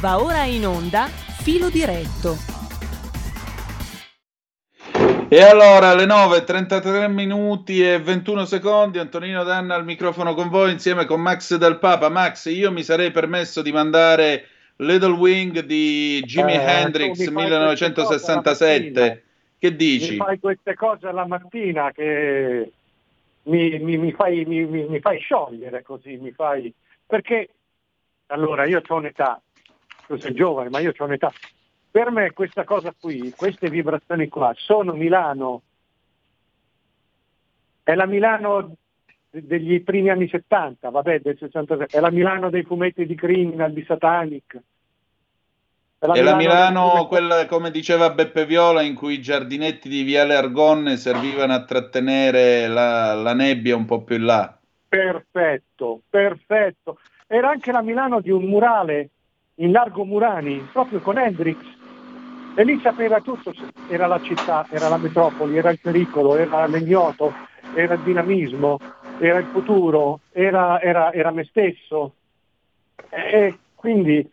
Va ora in onda Filo Diretto. E allora alle 9, 33 minuti e 21 secondi, Antonino Danna al microfono con voi insieme con Max del Papa. Max, io mi sarei permesso di mandare Little Wing di Jimi Eh, Hendrix tu mi fai 1967. queste Che Mi dici? fai queste cose alla mattina che mi, mi- mi fai, mi- mi- mi fai sciogliere così, mi fai... Perché allora io ho un'età, tu sei giovane, ma io ho un'età. Per me questa cosa qui, queste vibrazioni qua, sono Milano, è la Milano de- degli primi anni 70, vabbè, del 67, è la Milano dei fumetti di Criminal, di Satanic. È È la Milano, quella come diceva Beppe Viola, in cui i giardinetti di Viale Argonne servivano a trattenere la, la nebbia un po' più in là. Perfetto, perfetto. Era anche la Milano di un murale in largo Murani, proprio con Hendrix. E lì sapeva tutto, era la città, era la metropoli, era il pericolo, era l'ignoto, era il dinamismo, era il futuro, era, era- era me stesso. E quindi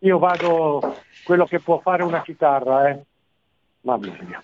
io vado quello che può fare una chitarra, eh. Mamma mia.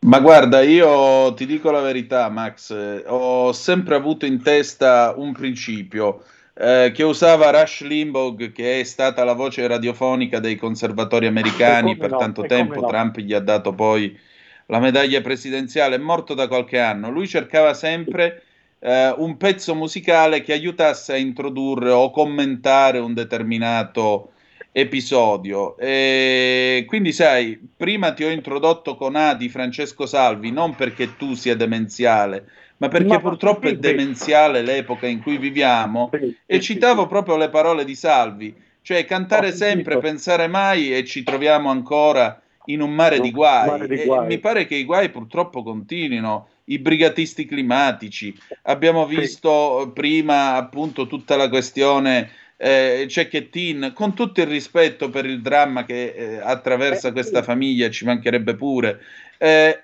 Ma guarda, io ti dico la verità, Max, eh, ho sempre avuto in testa un principio eh, che usava Rush Limbaugh, che è stata la voce radiofonica dei conservatori americani E come per no, tanto e come tempo. no. Trump gli ha dato poi la medaglia presidenziale, è morto da qualche anno. Lui cercava sempre eh, un pezzo musicale che aiutasse a introdurre o commentare un determinato episodio. E quindi, sai, prima ti ho introdotto con A di Francesco Salvi, non perché tu sia demenziale, ma perché Ma- purtroppo è sì, sì. demenziale l'epoca in cui viviamo. Sì, E sì, citavo sì. proprio le parole di Salvi, cioè cantare sempre, pensare mai e ci troviamo ancora in un mare di guai. mare di E guai. mi pare che i guai purtroppo continuino. I brigatisti climatici, abbiamo visto prima appunto tutta la questione eh, Cecchettin, con tutto il rispetto per il dramma che eh, attraversa Eh, questa famiglia, ci mancherebbe pure. Eh,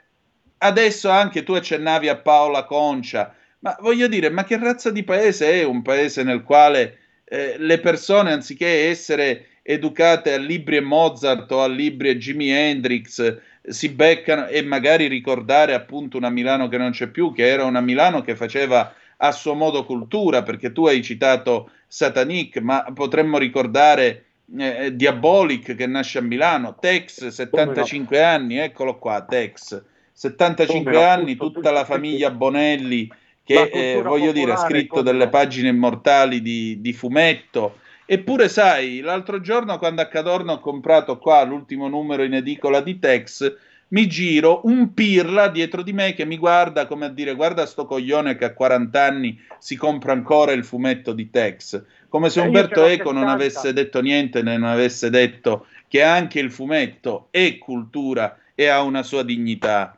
adesso anche tu accennavi a Paola Concia, ma voglio dire, ma che razza di paese è un paese nel quale eh, le persone, anziché essere educate a libri e Mozart o a libri e Jimi Hendrix, si beccano e magari ricordare appunto una Milano che non c'è più, che era una Milano che faceva a suo modo cultura, perché tu hai citato Satanic, ma potremmo ricordare eh, Diabolic che nasce a Milano, Tex, 75 anni, eccolo qua, Tex, 75 Come no, anni, tutto, tutta la tutto, famiglia sì. Bonelli La che cultura eh, voglio dire ha scritto come delle no. pagine immortali di, di fumetto. Eppure, sai, l'altro giorno quando a Cadorno ho comprato qua l'ultimo numero in edicola di Tex, mi giro un pirla dietro di me che mi guarda come a dire guarda sto coglione che a 40 anni si compra ancora il fumetto di Tex. Come se io Umberto Eco non 70. avesse detto niente, né non avesse detto che anche il fumetto è cultura e ha una sua dignità.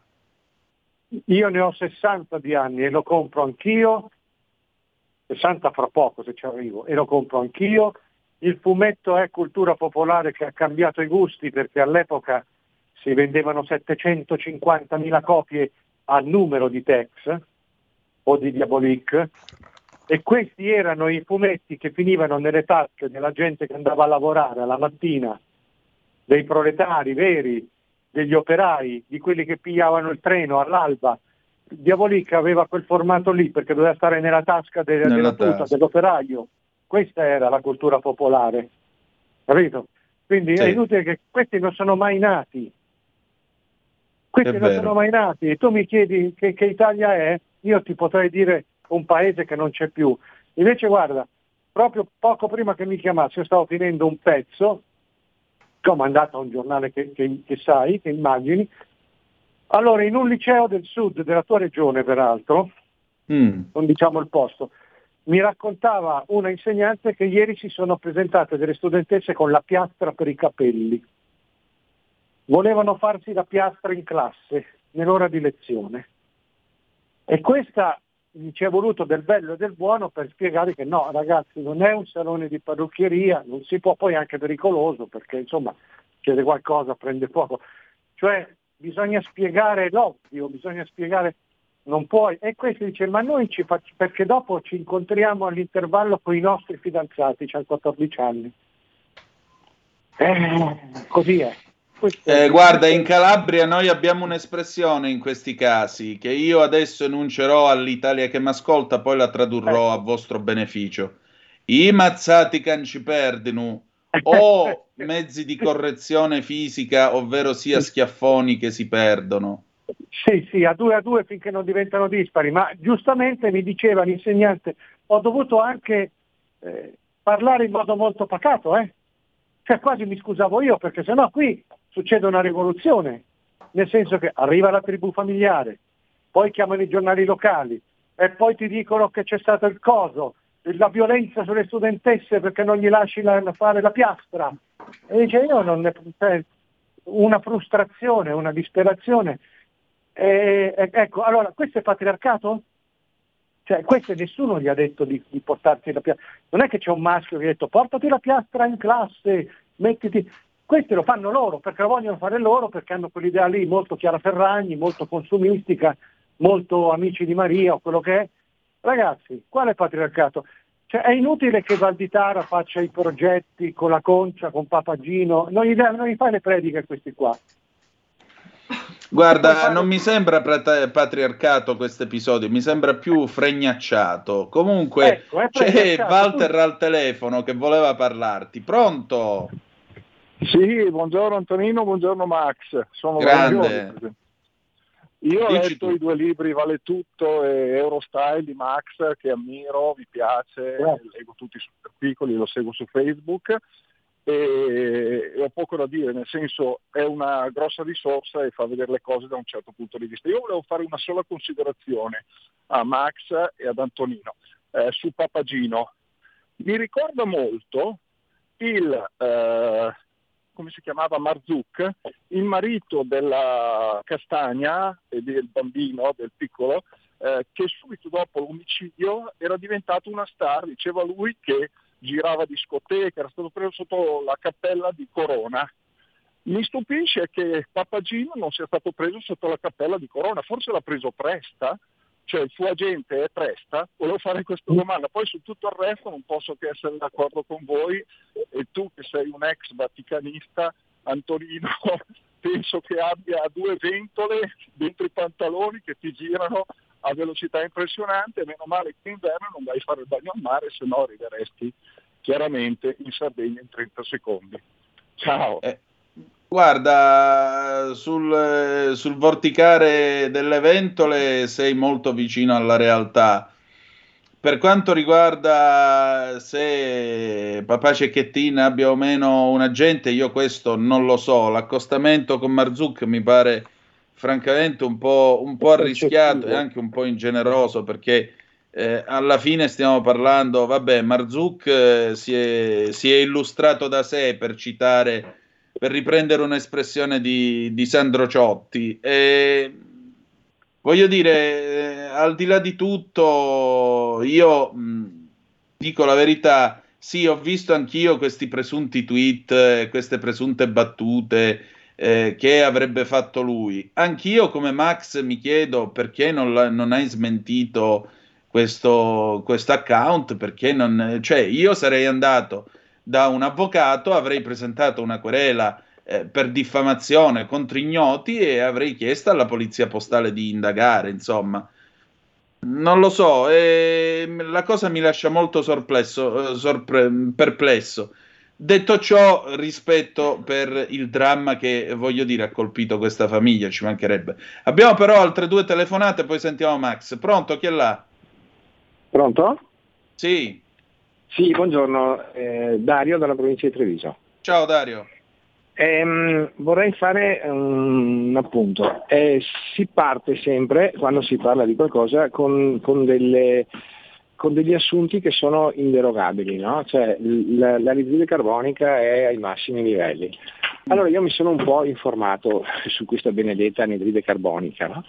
Io ne ho 60 di anni e lo compro anch'io, 60 fra poco se ci arrivo, e lo compro anch'io. Il fumetto è cultura popolare che ha cambiato i gusti perché all'epoca si vendevano 750.000 copie a numero di Tex o di Diabolic e questi erano i fumetti che finivano nelle tasche della gente che andava a lavorare alla mattina, dei proletari veri, degli operai, di quelli che pigliavano il treno all'alba. Diabolic aveva quel formato lì perché doveva stare nella tasca de- Nella della tuta, tasca. dell'operaio. Questa era la cultura popolare, capito? Quindi Sì. è inutile che questi non sono mai nati. Questi non sono mai nati. E tu mi chiedi che, che Italia è, io ti potrei dire un paese che non c'è più. Invece guarda, proprio poco prima che mi chiamassi, io stavo finendo un pezzo che ho mandato a un giornale che, che- che sai, che immagini. Allora, in un liceo del sud della tua regione, peraltro, Mm. non diciamo il posto, mi raccontava una insegnante che ieri si sono presentate delle studentesse con la piastra per i capelli. Volevano farsi la piastra in classe, nell'ora di lezione. E questa ci è voluto del bello e del buono per spiegare che no, ragazzi, non è un salone di parrucchieria, non si può, poi è anche pericoloso perché insomma chiede qualcosa, prende fuoco. Cioè bisogna spiegare l'ovvio, bisogna spiegare, non puoi. E questo dice, ma noi ci facciamo, perché dopo ci incontriamo all'intervallo con i nostri fidanzati, c'hanno 14 anni. Eh, così è. Eh, guarda, in Calabria noi abbiamo un'espressione in questi casi che io adesso enuncerò all'Italia che mi ascolta, poi la tradurrò a vostro beneficio. I mazzati can ci perdinu o mezzi di correzione fisica, ovvero sia schiaffoni che si perdono. Sì, sì, a due a due finché non diventano dispari, ma giustamente mi diceva l'insegnante, ho dovuto anche eh, parlare in modo molto pacato, eh? Cioè quasi mi scusavo io perché sennò qui succede una rivoluzione, nel senso che arriva la tribù familiare, poi chiamano i giornali locali e poi ti dicono che c'è stato il coso, la violenza sulle studentesse perché non gli lasci la, fare la piastra. E dice io non ne, cioè, una frustrazione, una disperazione. E, ecco, allora questo è patriarcato? Cioè, questo nessuno gli ha detto di, di portarsi la piastra. Non è che c'è un maschio che ha detto portati la piastra in classe, mettiti. Questi lo fanno loro perché lo vogliono fare loro, perché hanno quell'idea lì molto Chiara Ferragni, molto consumistica, molto amici di Maria o quello che è. Ragazzi, quale patriarcato? Cioè, è inutile che Valditara faccia i progetti con la concia, con Papagino, non gli, non gli fai le prediche a questi qua. Guarda, non mi sembra patriarcato questo episodio, mi sembra più fregnacciato. Comunque ecco, c'è Walter al telefono che voleva parlarti. Pronto? Sì, buongiorno Antonino, buongiorno Max. Sono Grande. Io ho Dici letto tu. i due libri Vale tutto e Eurostyle di Max che ammiro, mi piace, yeah. leggo tutti i suoi articoli, lo seguo su Facebook e, e, ho poco da dire, nel senso è una grossa risorsa e fa vedere le cose da un certo punto di vista. Io volevo fare una sola considerazione a Max e ad Antonino eh, su Papagino. Mi ricorda molto il... Eh, come si chiamava Marzuk, il marito della Castagna e del bambino, del piccolo, eh, che subito dopo l'omicidio era diventato una star, diceva lui che girava discoteche, era stato preso sotto la cappella di Corona. Mi stupisce che Papagino non sia stato preso sotto la cappella di Corona, forse l'ha preso Presta, cioè il suo agente è Presta, volevo fare questa domanda, poi su tutto il resto non posso che essere d'accordo con voi e tu che sei un ex vaticanista, Antonino, penso che abbia due ventole dentro i pantaloni che ti girano a velocità impressionante, meno male che in inverno non vai a fare il bagno al mare, se no arriveresti chiaramente in Sardegna in 30 secondi. Ciao. Eh, Guarda, sul, sul, vorticare delle ventole sei molto vicino alla realtà. Per quanto riguarda se papà Cecchettin abbia o meno un agente, io questo non lo so. L'accostamento con Marzuk mi pare francamente un po', un po arrischiato e anche un po' ingeneroso perché eh, alla fine stiamo parlando, vabbè, Marzuk eh, si, è, si è illustrato da sé per citare per riprendere un'espressione di, di Sandro Ciotti. E, voglio dire, eh, al di là di tutto, io mh, dico la verità, sì, ho visto anch'io questi presunti tweet, queste presunte battute eh, che avrebbe fatto lui. Anch'io come Max mi chiedo perché non, non hai smentito questo, questo account, perché non... Cioè, io sarei andato da un avvocato, avrei presentato una querela eh, per diffamazione contro ignoti e avrei chiesto alla polizia postale di indagare, insomma. Non lo so, eh, la cosa mi lascia molto sorplesso, eh, sorpre- perplesso. Detto ciò, rispetto per il dramma che voglio dire ha colpito questa famiglia, ci mancherebbe. Abbiamo però altre due telefonate, poi sentiamo Max. Pronto? Chi è là? Pronto? Sì. Sì, buongiorno, eh, Dario dalla provincia di Treviso. Ciao Dario. Eh, vorrei fare un appunto. Eh, si parte sempre, quando si parla di qualcosa, con, con, delle, con degli assunti che sono inderogabili, no? cioè la, l'anidride carbonica è ai massimi livelli. Allora io mi sono un po' informato su questa benedetta anidride carbonica. No?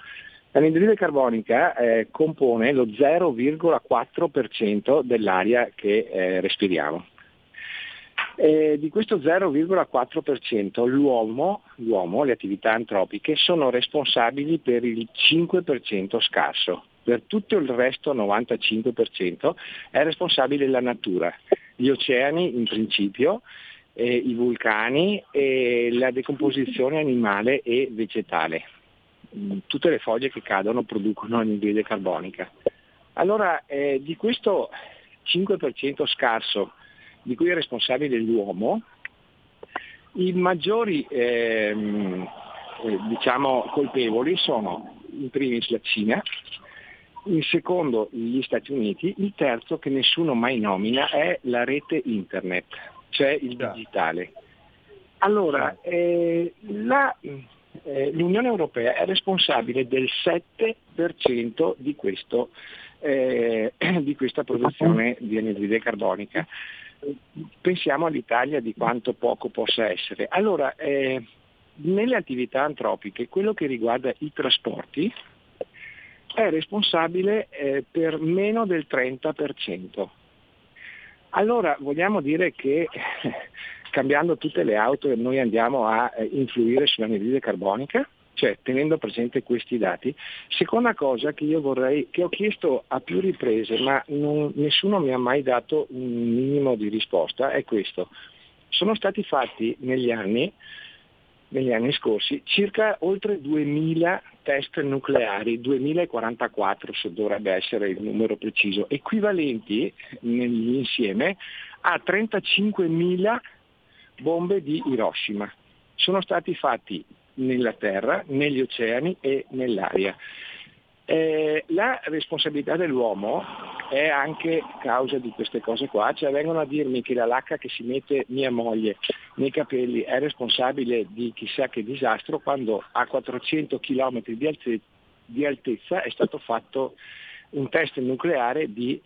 L'anidride carbonica eh, compone lo 0,4% dell'aria che eh, respiriamo. E di questo 0,4% l'uomo, l'uomo, le attività antropiche, sono responsabili per il 5% scarso. Per tutto il resto, 95%, è responsabile la natura. Gli oceani, in principio, eh, i vulcani e la decomposizione animale e vegetale. Tutte le foglie che cadono producono anidride carbonica. Allora eh, di questo 5% scarso di cui è responsabile l'uomo, i maggiori ehm, eh, diciamo, colpevoli sono in primis la Cina, in secondo gli Stati Uniti, il terzo che nessuno mai nomina è la rete internet, cioè il digitale. Allora, eh, la, eh, l'Unione Europea è responsabile del 7% di, questo, eh, di questa produzione di anidride carbonica. Pensiamo all'Italia di quanto poco possa essere. Allora, eh, nelle attività antropiche, quello che riguarda i trasporti, è responsabile eh, per meno del 30%. Allora vogliamo dire che cambiando tutte le auto noi andiamo a eh, influire sull'anidride carbonica? Cioè, tenendo presente questi dati. Seconda cosa che io vorrei, che ho chiesto a più riprese, ma non, nessuno mi ha mai dato un minimo di risposta, è questo. Sono stati fatti negli anni negli anni scorsi circa oltre 2000 test nucleari, 2044 se dovrebbe essere il numero preciso, equivalenti nell'insieme a 35.000 bombe di Hiroshima. Sono stati fatti nella terra, negli oceani e nell'aria. Eh, la responsabilità dell'uomo è anche causa di queste cose qua, cioè vengono a dirmi che la lacca che si mette mia moglie nei capelli è responsabile di chissà che disastro quando a 400 km di, alte- di altezza è stato fatto un test nucleare di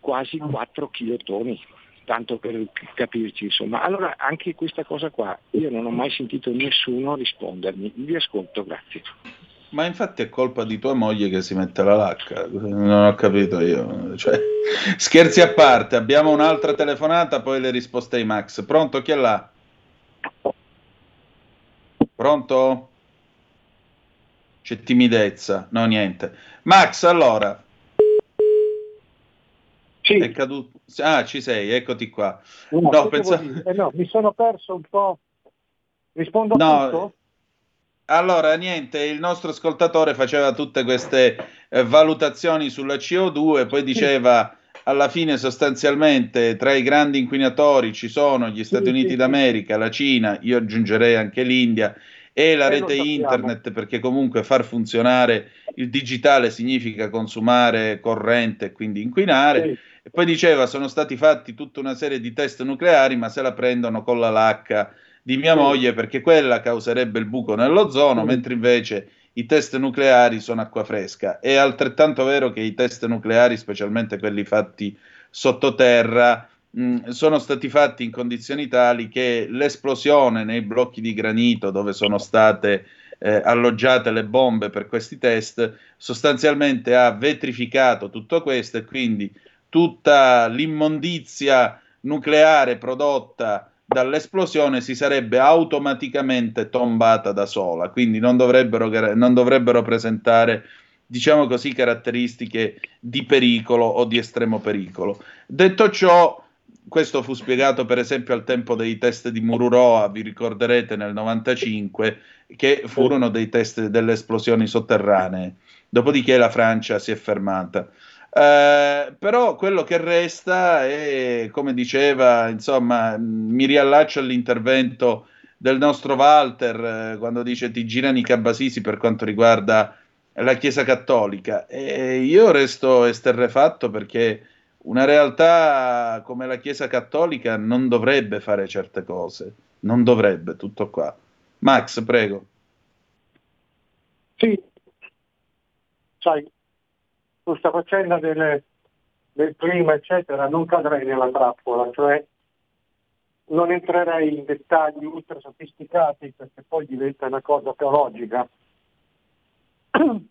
quasi 4 kilotoni tanto per capirci insomma. Allora anche questa cosa qua io non ho mai sentito nessuno rispondermi. Vi ascolto, grazie. Ma infatti è colpa di tua moglie che si mette la lacca, non ho capito io. Cioè, scherzi a parte, abbiamo un'altra telefonata, poi le risposte ai Max. Pronto, chi è là? Pronto? C'è timidezza, no niente. Max, allora. Sì. È caduto. Ah, ci sei, eccoti qua. No, no, pensa... eh no mi sono perso un po'. Rispondo a no, tutto? Allora, niente, il nostro ascoltatore faceva tutte queste eh, valutazioni sulla CO2, poi diceva alla fine sostanzialmente tra i grandi inquinatori ci sono gli Stati Uniti d'America, la Cina, io aggiungerei anche l'India e la rete internet perché comunque far funzionare il digitale significa consumare corrente e quindi inquinare. E poi diceva sono stati fatti tutta una serie di test nucleari ma se la prendono con la lacca di mia moglie perché quella causerebbe il buco nell'ozono, mm. mentre invece i test nucleari sono acqua fresca. È altrettanto vero che i test nucleari, specialmente quelli fatti sottoterra, mh, sono stati fatti in condizioni tali che l'esplosione nei blocchi di granito dove sono state eh, alloggiate le bombe per questi test sostanzialmente ha vetrificato tutto questo e quindi tutta l'immondizia nucleare prodotta dall'esplosione si sarebbe automaticamente tombata da sola, quindi non dovrebbero, non dovrebbero presentare diciamo così, caratteristiche di pericolo o di estremo pericolo. Detto ciò, questo fu spiegato per esempio al tempo dei test di Mururoa, vi ricorderete nel 95, che furono dei test delle esplosioni sotterranee. Dopodiché la Francia si è fermata. Eh, però quello che resta è, come diceva, insomma, mi riallaccio all'intervento del nostro Walter eh, quando dice ti girano i cabasisi per quanto riguarda la Chiesa Cattolica. E io resto esterrefatto perché una realtà come la Chiesa Cattolica non dovrebbe fare certe cose, non dovrebbe, tutto qua. Max, prego. Sì, sai, questa faccenda del, del clima, eccetera, non cadrei nella trappola, cioè non entrerei in dettagli ultra sofisticati perché poi diventa una cosa teologica.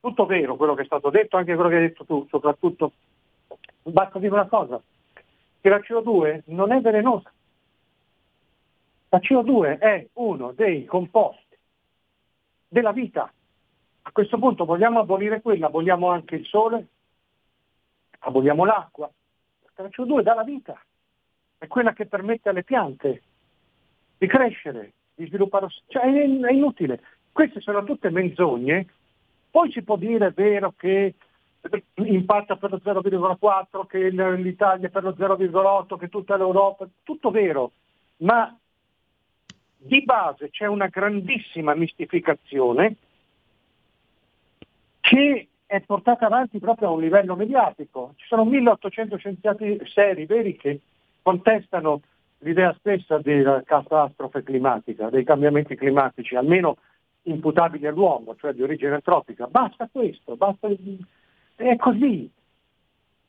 Tutto vero quello che è stato detto, anche quello che hai detto tu, soprattutto basta dire una cosa, che la CO2 non è velenosa. La CO2 è uno dei composti della vita. A questo punto vogliamo abolire quella, aboliamo anche il sole, aboliamo l'acqua, la CO2 dà la vita. è quella che permette alle piante di crescere, di sviluppare, cioè è, è inutile. Queste sono tutte menzogne. Poi si può dire, è vero, che impatta per lo 0,4, che l'Italia per lo 0,8, che tutta l'Europa, tutto vero, ma di base c'è una grandissima mistificazione che è portata avanti proprio a un livello mediatico. Ci sono 1800 scienziati seri, veri, che contestano l'idea stessa della catastrofe climatica, dei cambiamenti climatici, almeno imputabili all'uomo, cioè di origine antropica. Basta questo, basta... è così.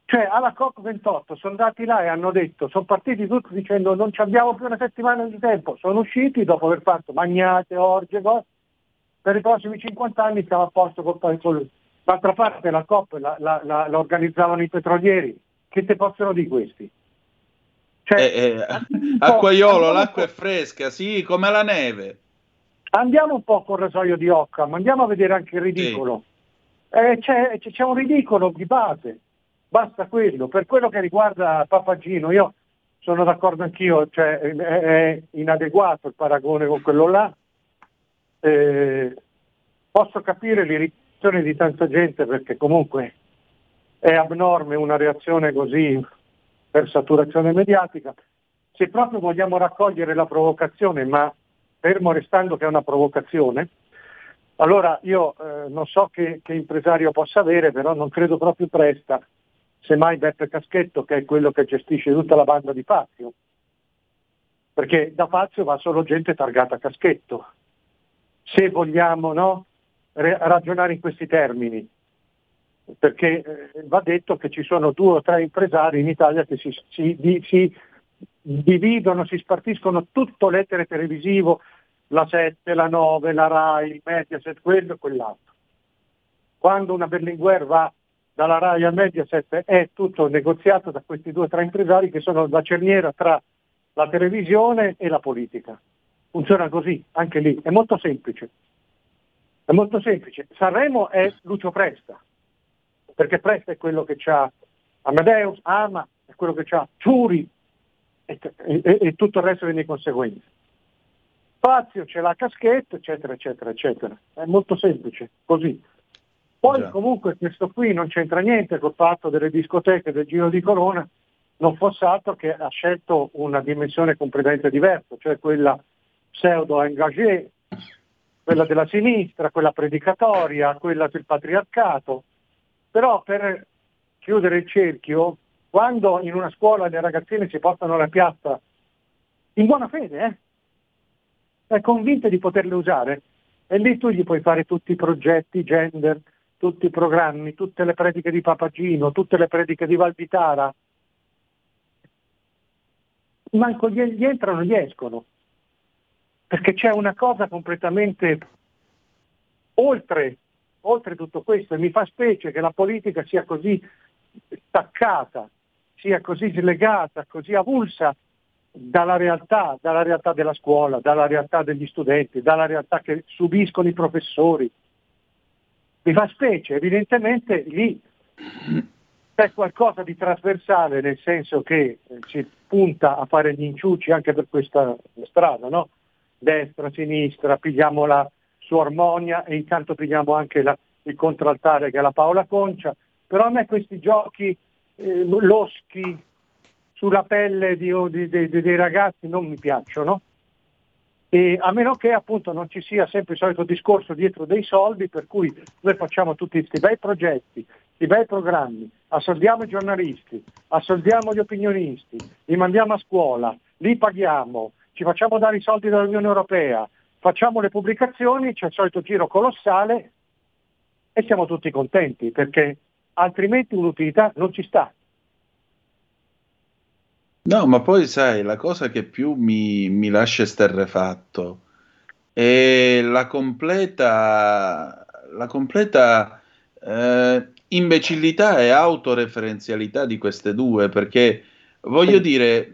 Cioè alla COP28 sono andati là e hanno detto, sono partiti tutti dicendo non abbiamo più una settimana di tempo, sono usciti dopo aver fatto magnate, orge, per i prossimi 50 anni siamo a posto con il D'altra parte la COP la, la, la, la organizzavano i petrolieri, che te possono dire questi? Cioè, eh, eh, acquaiolo, l'acqua è fresca, sì, come la neve. Andiamo un po' col rasoio di Occam, andiamo a vedere anche il ridicolo. Sì. Eh, c'è, c'è, un ridicolo di base, basta quello. Per quello che riguarda Papagino, io sono d'accordo anch'io, cioè, è, è inadeguato il paragone con quello là. Eh, posso capire l'irritazione di tanta gente perché comunque è abnorme una reazione così per saturazione mediatica. Se proprio vogliamo raccogliere la provocazione, ma fermo restando che è una provocazione, allora io eh, non so che, che, impresario possa avere, però non credo proprio presta, semmai Beppe Caschetto, che è quello che gestisce tutta la banda di Fazio, perché da Fazio va solo gente targata a Caschetto. Se vogliamo no, ragionare in questi termini, perché eh, va detto che ci sono due o tre impresari in Italia che si, si, di, si dividono, si spartiscono tutto l'etere televisivo, la 7, la 9, la RAI, Mediaset, quello e quell'altro. Quando una Berlinguer va dalla RAI al Mediaset è tutto negoziato da questi due o tre impresari che sono la cerniera tra la televisione e la politica. Funziona così, anche lì, è molto semplice. È molto semplice. Sanremo è Lucio Presta, perché Presta è quello che ha Amadeus, Ama, è quello che ha Ciuri e, e, e, tutto il resto viene di conseguenza. Fazio c'è la caschetta, eccetera, eccetera, eccetera. È molto semplice, così. Poi Già. comunque questo qui non c'entra niente col fatto delle discoteche del Giro di Corona, non fosse altro che ha scelto una dimensione completamente diversa, cioè quella pseudo-engagé, quella della sinistra, quella predicatoria, quella del patriarcato, però per chiudere il cerchio, quando in una scuola le ragazzine si portano alla piazza, in buona fede, eh, è convinte di poterle usare, e lì tu gli puoi fare tutti i progetti gender, tutti i programmi, tutte le prediche di Papagino, tutte le prediche di Valditara. Manco gli, gli entrano, gli escono. Perché c'è una cosa completamente oltre oltre tutto questo, e mi fa specie che la politica sia così staccata, sia così slegata, così avulsa dalla realtà, dalla realtà della scuola, dalla realtà degli studenti, dalla realtà che subiscono i professori. Mi fa specie, evidentemente lì c'è qualcosa di trasversale, nel senso che si punta a fare gli inciuci anche per questa strada, no? Destra, sinistra, pigliamola su Armonia e intanto pigliamo anche la, il contraltare che è la Paola Concia, però a me questi giochi eh, loschi sulla pelle di, di, di, dei ragazzi non mi piacciono, e a meno che appunto non ci sia sempre il solito discorso dietro dei soldi per cui noi facciamo tutti questi bei progetti, questi bei programmi, assoldiamo i giornalisti, assoldiamo gli opinionisti, li mandiamo a scuola, li paghiamo, ci facciamo dare i soldi dall'Unione Europea, facciamo le pubblicazioni, c'è il solito giro colossale e siamo tutti contenti perché altrimenti un'utilità non ci sta. No, ma poi sai, la cosa che più mi, mi lascia esterrefatto è la completa, la completa eh, imbecillità e autoreferenzialità di queste due, perché voglio dire,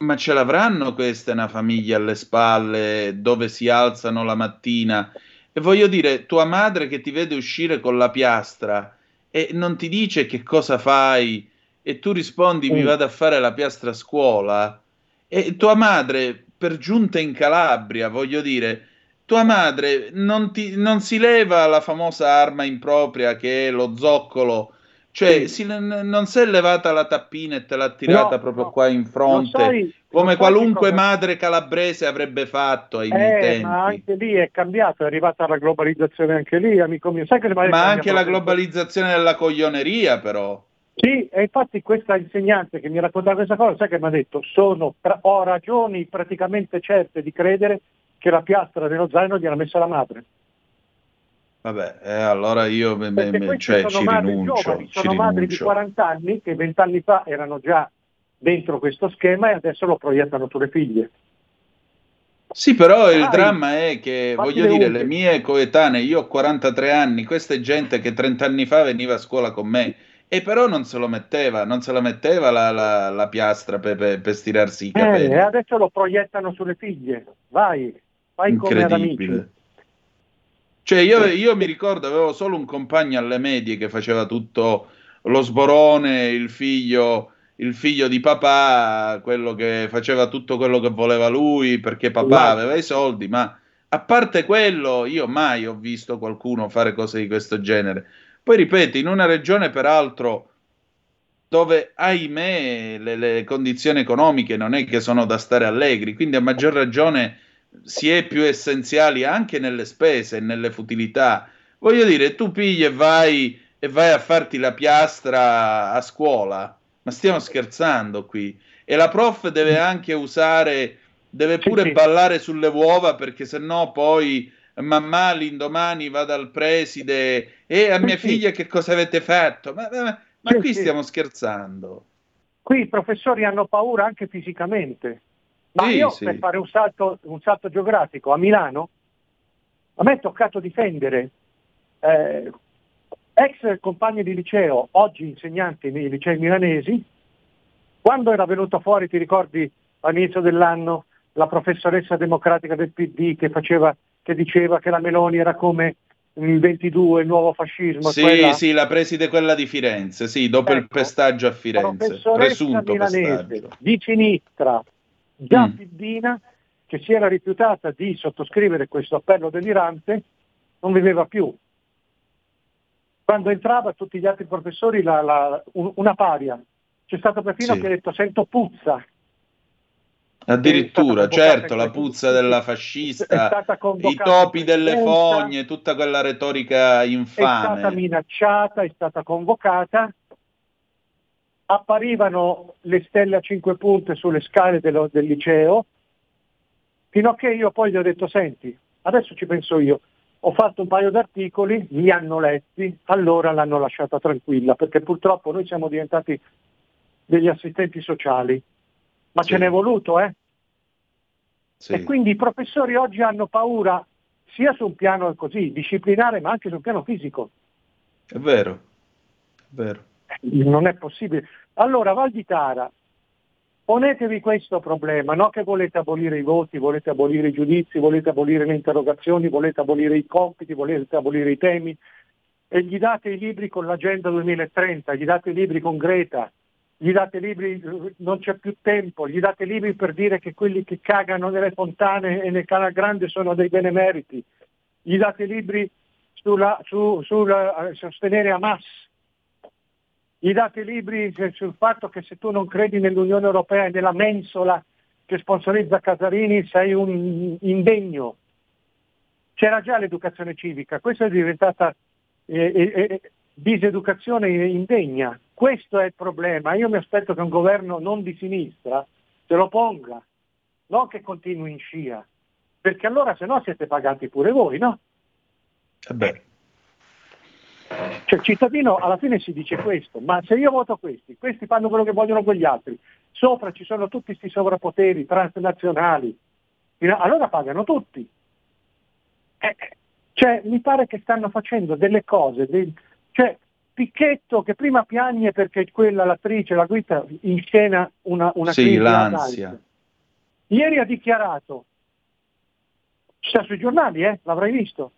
ma ce l'avranno queste una famiglia alle spalle dove si alzano la mattina? E voglio dire, tua madre che ti vede uscire con la piastra e non ti dice che cosa fai e tu rispondi mm. mi vado a fare la piastra a scuola e tua madre per giunta in Calabria, voglio dire, tua madre non, ti, non si leva la famosa arma impropria che è lo zoccolo cioè, si, non si è levata la tappina e te l'ha tirata no, proprio no. qua in fronte, sai, come qualunque come... madre calabrese avrebbe fatto ai miei eh, tempi. Ma anche lì è cambiato, è arrivata la globalizzazione anche lì, amico mio. Sai che ma anche la globalizzazione della coglioneria, però. Sì, e infatti questa insegnante che mi raccontava questa cosa, sai che mi ha detto, sono, ho ragioni praticamente certe di credere che la piastra dello zaino gliel'ha messa la madre. Vabbè, eh, allora io me, me, cioè, ci rinuncio. Giovani, ci sono madri di 40 anni che 20 anni fa erano già dentro questo schema e adesso lo proiettano sulle figlie. Sì, però Dai, il dramma è che, voglio dire, le mie coetanee, io ho 43 anni, questa è gente che 30 anni fa veniva a scuola con me e però non se lo metteva, non se la metteva la, la, la piastra per, per, per, stirarsi i capelli. Eh, e adesso lo proiettano sulle figlie. Vai, fai come ad amici. Cioè io, io, mi ricordo, avevo solo un compagno alle medie che faceva tutto lo sborone, il figlio, il figlio di papà, quello che faceva tutto quello che voleva lui perché papà aveva i soldi, ma a parte quello io mai ho visto qualcuno fare cose di questo genere. Poi ripeto, in una regione peraltro dove ahimè le, le condizioni economiche non è che sono da stare allegri, quindi a maggior ragione si è più essenziali anche nelle spese e nelle futilità. Voglio dire, tu pigli e vai, e vai a farti la piastra a scuola, ma stiamo scherzando qui. E la prof deve anche usare, deve pure sì, ballare sulle uova perché sennò poi mamma l'indomani va dal preside e a mia sì, figlia che cosa avete fatto? Ma, ma, ma qui stiamo scherzando. Qui i professori hanno paura anche fisicamente. Ma sì, io sì. per fare un salto, un salto, geografico a Milano, a me è toccato difendere eh, ex compagni di liceo, oggi insegnanti nei licei milanesi, quando era venuta fuori, ti ricordi all'inizio dell'anno, la professoressa democratica del PD che, faceva, che diceva che la Meloni era come il 22, il nuovo fascismo. Sì, quella... sì, la preside quella di Firenze, sì, dopo ecco, il pestaggio a Firenze, presunto milanese, pestaggio. Di sinistra, già mm. Piddina, che si era rifiutata di sottoscrivere questo appello delirante, non viveva più. Quando entrava tutti gli altri professori la, la, una paria. C'è stato perfino sì. che ha detto sento puzza. Addirittura, certo, la puzza della fascista, i topi delle fogne, tutta quella retorica infame. È stata minacciata, è stata convocata apparivano le stelle a cinque punte sulle scale dello, del liceo, fino a che io poi gli ho detto, senti, adesso ci penso io, ho fatto un paio d'articoli, li hanno letti, allora l'hanno lasciata tranquilla, perché purtroppo noi siamo diventati degli assistenti sociali, ma sì. ce n'è voluto, eh? Sì. E quindi i professori oggi hanno paura sia su un piano così disciplinare, ma anche sul piano fisico. È vero, è vero. Non è possibile. Allora, Val di Tara, ponetevi questo problema, no che volete abolire i voti, volete abolire i giudizi, volete abolire le interrogazioni, volete abolire i compiti, volete abolire i temi, e gli date i libri con l'agenda 2030, gli date i libri con Greta, gli date i libri, non c'è più tempo, gli date i libri per dire che quelli che cagano nelle fontane e nel canal grande sono dei benemeriti, gli date i libri sulla, su, eh, sostenere Hamas, gli date libri sul fatto che se tu non credi nell'Unione Europea e nella mensola che sponsorizza Casarini sei un indegno. C'era già l'educazione civica, questa è diventata eh, eh, eh, diseducazione indegna. Questo è il problema. Io mi aspetto che un governo non di sinistra se lo ponga, non che continui in scia, perché allora se no siete pagati pure voi, no? Eh. Cioè il cittadino alla fine si dice questo, ma se io voto questi, questi fanno quello che vogliono quegli altri, sopra ci sono tutti questi sovrappoteri transnazionali, allora pagano tutti. Eh, cioè, mi pare che stanno facendo delle cose, dei, cioè Picchetto che prima piagne perché quella, l'attrice, la guida, in scena una, una sì, l'ansia. Ieri ha dichiarato, sta sui giornali, eh, l'avrai visto,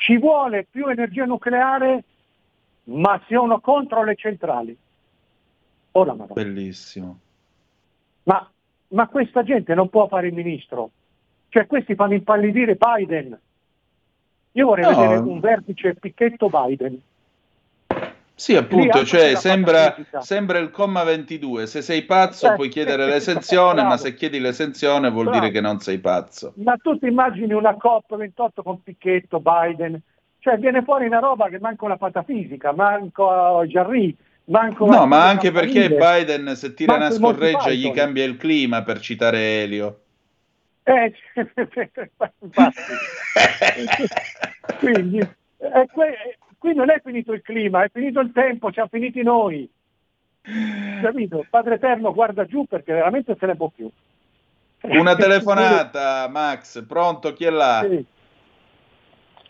ci vuole più energia nucleare, ma sono contro le centrali. Oh la Madonna. Bellissimo. Ma, ma questa gente non può fare il ministro. Cioè questi fanno impallidire Biden. Io vorrei no. vedere un vertice picchetto Biden. Sì, appunto, cioè sembra, sembra, il comma 22, se sei pazzo eh, puoi chiedere l'esenzione, ma se chiedi l'esenzione vuol bravo. dire che non sei pazzo. Ma tu ti immagini una COP28 con Picchetto, Biden, cioè viene fuori una roba che manca una patafisica, manco Jarry, manco... No, ma anche perché Biden se tira una scorreggia gli cambia il clima, per citare Elio. Eh, infatti. Quindi, è que- qui non è finito il clima, è finito il tempo, ci ha finiti noi. Capito? Padre Eterno guarda giù perché veramente se ne può più. Una telefonata, Max, pronto? Chi è là? Sì.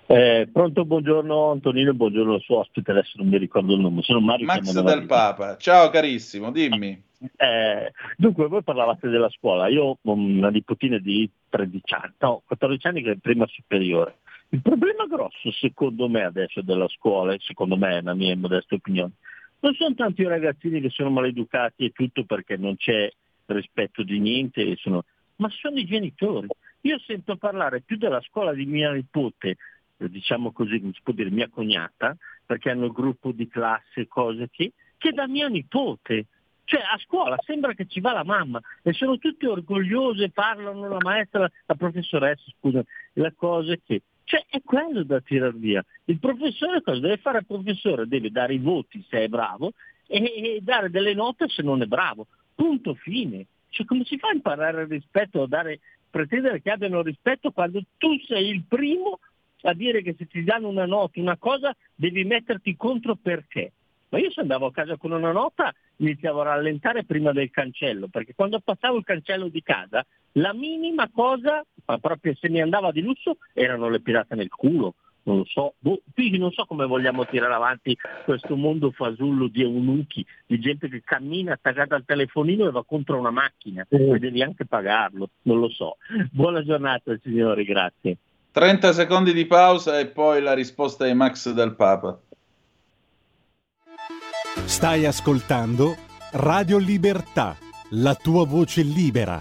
Eh, pronto, buongiorno Antonino, buongiorno al suo ospite, adesso non mi ricordo il nome, sono Mario. Max del Papa, ciao carissimo, dimmi. Eh, dunque, voi parlavate della scuola, io ho una nipotina di 13 anni, no, 14 anni che è prima superiore. Il problema grosso, secondo me, adesso della scuola, secondo me, è la mia modesta opinione, non sono tanti ragazzini che sono maleducati e tutto perché non c'è rispetto di niente, sono... ma sono i genitori. Io sento parlare più della scuola di mia nipote, diciamo così, si può dire mia cognata, perché hanno il gruppo di classe, cose che, che da mia nipote. Cioè a scuola sembra che ci va la mamma e sono tutti orgogliose, parlano la maestra, la professoressa, scusa, la cosa che... Cioè è quello da tirar via. Il professore cosa deve fare il professore? Deve dare i voti se è bravo e, dare delle note se non è bravo. Punto fine. Cioè come si fa a imparare il rispetto, a dare, pretendere che abbiano rispetto quando tu sei il primo a dire che se ti danno una nota, una cosa, devi metterti contro perché? Ma io se andavo a casa con una nota iniziavo a rallentare prima del cancello, perché quando passavo il cancello di casa, la minima cosa, ma proprio se mi andava di lusso, erano le pirate nel culo. Non lo so, boh, qui non so come vogliamo tirare avanti questo mondo fasullo di eunuchi, di gente che cammina attaccata al telefonino e va contro una macchina e devi anche pagarlo, non lo so. Buona giornata signori, grazie. 30 secondi di pausa e poi la risposta di Max del Papa. Stai ascoltando Radio Libertà, la tua voce libera,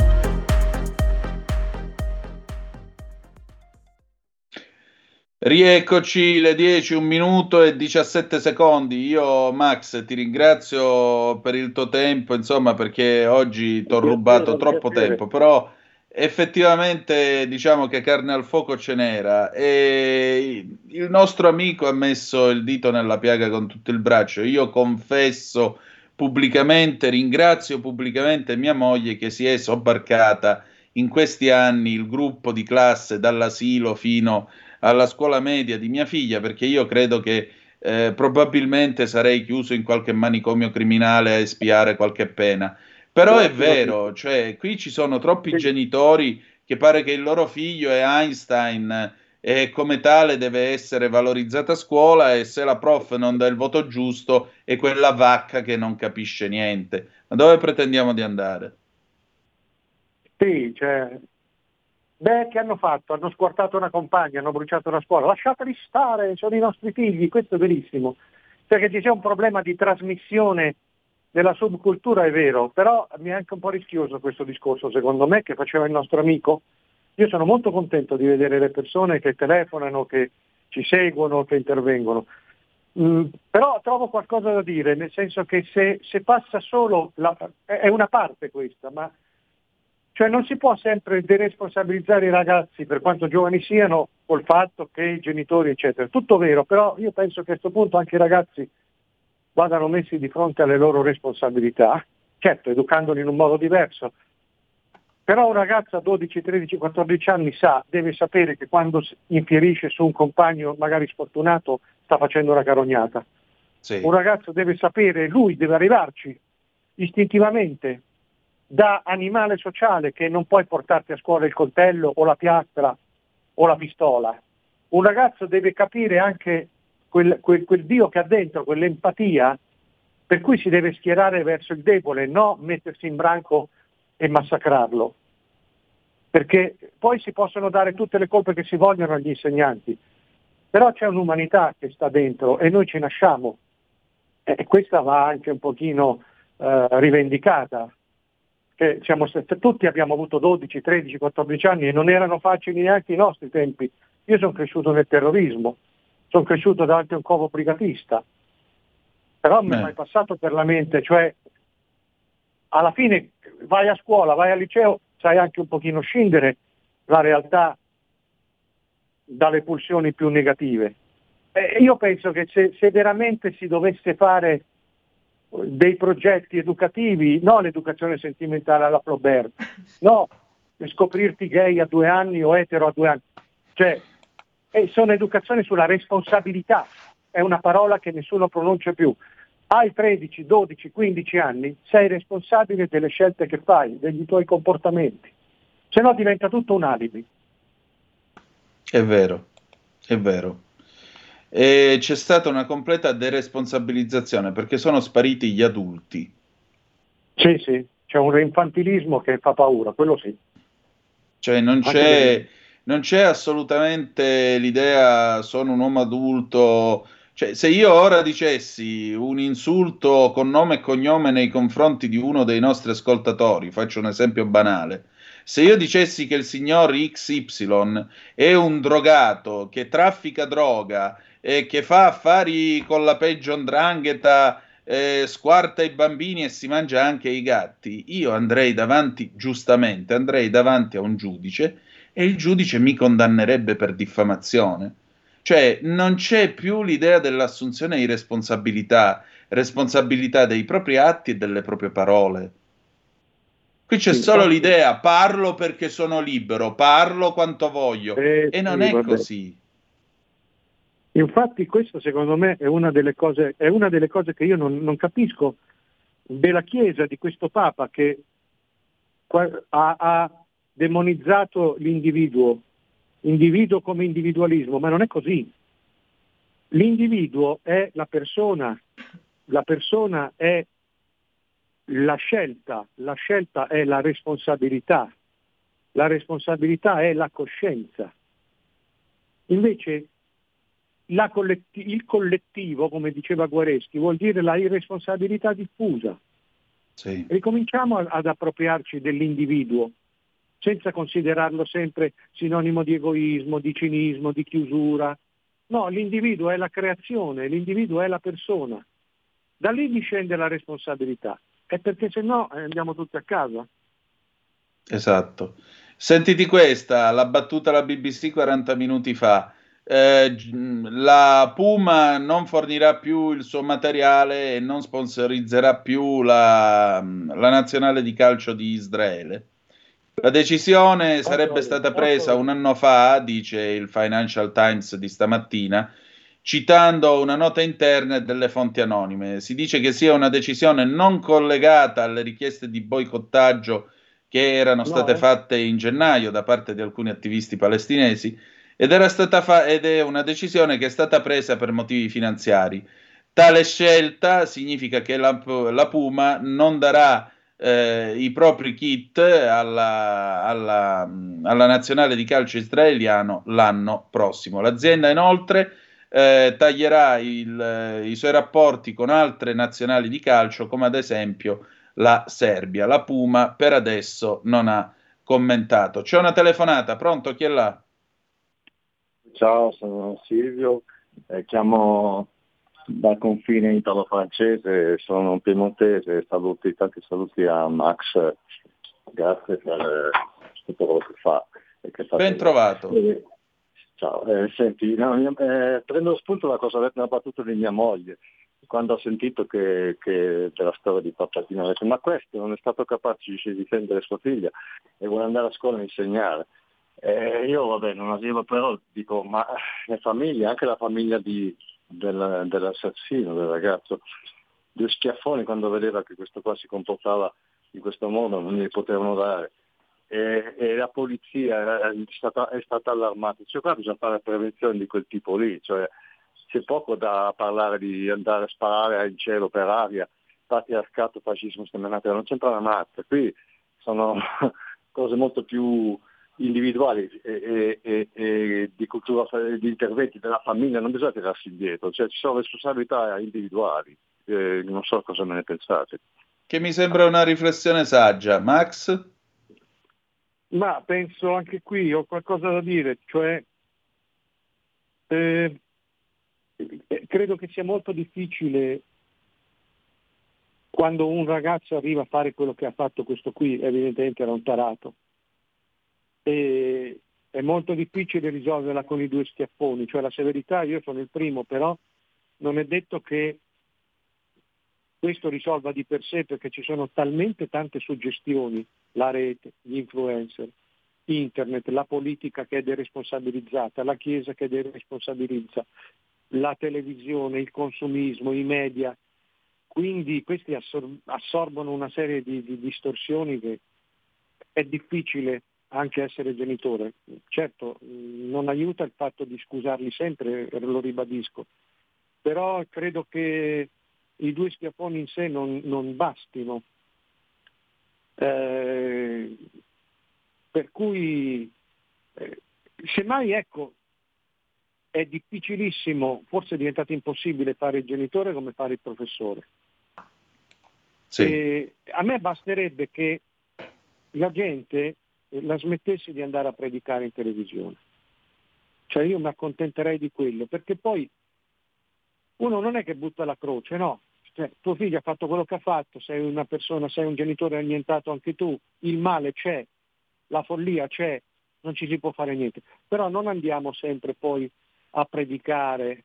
Rieccoci le 10, un minuto e 17 secondi. Io, Max, ti ringrazio per il tuo tempo, insomma, perché oggi ti ho rubato troppo tempo, però effettivamente diciamo che carne al fuoco ce n'era e il nostro amico ha messo il dito nella piaga con tutto il braccio. Io confesso pubblicamente, ringrazio pubblicamente mia moglie che si è sobbarcata in questi anni il gruppo di classe dall'asilo fino alla scuola media di mia figlia perché io credo che eh, probabilmente sarei chiuso in qualche manicomio criminale a espiare qualche pena però è vero, cioè, qui ci sono troppi genitori che pare che il loro figlio è Einstein e come tale deve essere valorizzato a scuola e se la prof non dà il voto giusto è quella vacca che non capisce niente. Ma dove pretendiamo di andare? Sì, cioè, beh, che hanno fatto? Hanno squartato una compagna, hanno bruciato una scuola, lasciateli stare, sono i nostri figli, questo è verissimo. Perché c'è un problema di trasmissione della subcultura è vero, però mi è anche un po' rischioso questo discorso, secondo me, che faceva il nostro amico. Io sono molto contento di vedere le persone che telefonano, che ci seguono, che intervengono. Mm, però trovo qualcosa da dire, nel senso che se, se passa solo, la, è una parte questa, ma cioè non si può sempre deresponsabilizzare i ragazzi per quanto giovani siano col fatto che i genitori eccetera. Tutto vero, però io penso che a questo punto anche i ragazzi vadano messi di fronte alle loro responsabilità, certo educandoli in un modo diverso, però un ragazzo a 12, 13, 14 anni sa, deve sapere che quando infierisce su un compagno magari sfortunato sta facendo una carognata. Sì. Un ragazzo deve sapere, lui deve arrivarci. istintivamente da animale sociale che non puoi portarti a scuola il coltello o la piastra o la pistola. Un ragazzo deve capire anche quel, quel, quel Dio che ha dentro, quell'empatia, per cui si deve schierare verso il debole, no mettersi in branco e massacrarlo. Perché poi si possono dare tutte le colpe che si vogliono agli insegnanti, però c'è un'umanità che sta dentro e noi ci nasciamo e questa va anche un pochino eh, rivendicata. Che siamo, tutti abbiamo avuto 12, 13, 14 anni e non erano facili neanche i nostri tempi. Io sono cresciuto nel terrorismo, sono cresciuto davanti a un covo brigatista, però mi è mai passato per la mente, cioè alla fine vai a scuola, vai al liceo, sai anche un pochino scindere la realtà dalle pulsioni più negative. E io penso che se, se veramente si dovesse fare dei progetti educativi, no l'educazione sentimentale alla Flaubert, no scoprirti gay a due anni o etero a due anni, cioè sono educazioni sulla responsabilità, è una parola che nessuno pronuncia più. Hai 13, 12, 15 anni, sei responsabile delle scelte che fai, degli tuoi comportamenti, se no diventa tutto un alibi. È vero, è vero. E c'è stata una completa deresponsabilizzazione perché sono spariti gli adulti. Sì, sì, c'è un infantilismo che fa paura, quello sì. Cioè non c'è non c'è assolutamente l'idea sono un uomo adulto. Cioè, se io ora dicessi un insulto con nome e cognome nei confronti di uno dei nostri ascoltatori, faccio un esempio banale, se io dicessi che il signor XY è un drogato che traffica droga e che fa affari con la peggio andrangheta, eh, squarta i bambini e si mangia anche i gatti, io andrei davanti, giustamente, andrei davanti a un giudice e il giudice mi condannerebbe per diffamazione. Cioè non c'è più l'idea dell'assunzione di responsabilità, responsabilità dei propri atti e delle proprie parole. Qui c'è sì, solo l'idea, parlo perché sono libero, parlo quanto voglio, eh, e non sì, è vabbè. così. Infatti questo secondo me è una delle cose, una delle cose che io non, non, capisco della Chiesa, di questo Papa che ha, ha demonizzato l'individuo, individuo come individualismo, ma non è così. L'individuo è la persona, la persona è la scelta, la scelta è la responsabilità, la responsabilità è la coscienza. Invece colletti- il collettivo, come diceva Guareschi, vuol dire la irresponsabilità diffusa. Sì. Ricominciamo ad appropriarci dell'individuo, senza considerarlo sempre sinonimo di egoismo, di cinismo, di chiusura. No, l'individuo è la creazione, l'individuo è la persona. Da lì discende la responsabilità. E perché se no eh, andiamo tutti a casa. Esatto. Sentiti questa, l'ha battuta la BBC 40 minuti fa. Eh, la Puma non fornirà più il suo materiale e non sponsorizzerà più la, la nazionale di calcio di Israele. La decisione sarebbe stata presa un anno fa, dice il Financial Times di stamattina, citando una nota interna e delle fonti anonime. Si dice che sia una decisione non collegata alle richieste di boicottaggio che erano state eh. fatte in gennaio da parte di alcuni attivisti palestinesi ed, fa- ed è una decisione che è stata presa per motivi finanziari. Tale scelta significa che la, la Puma non darà eh, i propri kit alla, alla, alla, nazionale di calcio israeliano l'anno prossimo. L'azienda inoltre eh, taglierà il, i suoi rapporti con altre nazionali di calcio come ad esempio la Serbia. La Puma per adesso non ha commentato. C'è una telefonata, pronto? Chi è là? Ciao, sono Silvio, eh, chiamo dal confine italo-francese, sono piemontese, saluti, tanti saluti a Max, grazie per tutto quello che fa. Che ben trovato. Eh, ciao, eh, senti, no, eh, prendo spunto da cosa ha detto una battuta di mia moglie, quando ho sentito che, che della storia di Pappatino, ho detto ma questo non è stato capace di difendere sua figlia e vuole andare a scuola a insegnare. Eh, io vabbè non arrivo però dico ma le famiglie, anche la famiglia di, del, dell'assassino, del ragazzo, due schiaffoni quando vedeva che questo qua si comportava in questo modo, non gli potevano dare. E, e la polizia è stata, è stata allarmata. Cioè qua bisogna fare prevenzione di quel tipo lì, cioè c'è poco da parlare di andare a sparare in cielo per aria, patriarcato, fascismo, semenate, non c'entra una mazza. Qui sono cose molto più individuali e, e, e, di cultura, di interventi della famiglia, non bisogna tirarsi indietro, cioè ci sono responsabilità individuali, eh, non so cosa me ne pensate. Che mi sembra una riflessione saggia. Max? Ma penso anche qui, ho qualcosa da dire, cioè eh, credo che sia molto difficile quando un ragazzo arriva a fare quello che ha fatto questo qui, evidentemente era un tarato, e è molto difficile risolverla con i due schiaffoni, cioè la severità, io sono il primo, però non è detto che questo risolva di per sé perché ci sono talmente tante suggestioni, la rete, gli influencer, internet, la politica che è deresponsabilizzata, la Chiesa che deresponsabilizza, la televisione, il consumismo, i media. Quindi questi assor- assorbono una serie di, di distorsioni che è difficile anche essere genitore. Certo, non aiuta il fatto di scusarli sempre, lo ribadisco, però credo che i due schiaffoni in sé non, non bastino. Eh, per cui, eh, semmai ecco, è difficilissimo, forse è diventato impossibile fare il genitore come fare il professore. Sì. a me basterebbe che la gente la smettesse di andare a predicare in televisione. Cioè io mi accontenterei di quello, perché poi uno non è che butta la croce, no. Cioè, tuo figlio ha fatto quello che ha fatto, sei una persona, sei un genitore annientato anche tu, il male c'è, la follia c'è, non ci si può fare niente. Però non andiamo sempre poi a predicare,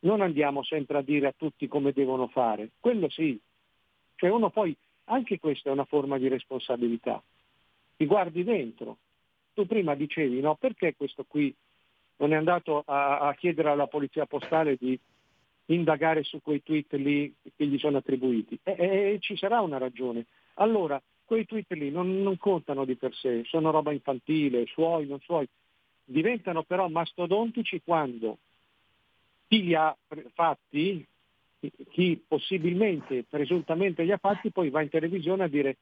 non andiamo sempre a dire a tutti come devono fare, quello sì. Cioè uno poi, anche questa è una forma di responsabilità ti guardi dentro. Tu prima dicevi, no, perché questo qui non è andato a, a chiedere alla polizia postale di indagare su quei tweet lì che gli sono attribuiti? E, e, ci sarà una ragione. Allora, quei tweet lì non, non, contano di per sé, sono roba infantile, suoi, non suoi, diventano però mastodontici quando chi li ha fatti, chi possibilmente, presuntamente li ha fatti, poi va in televisione a dire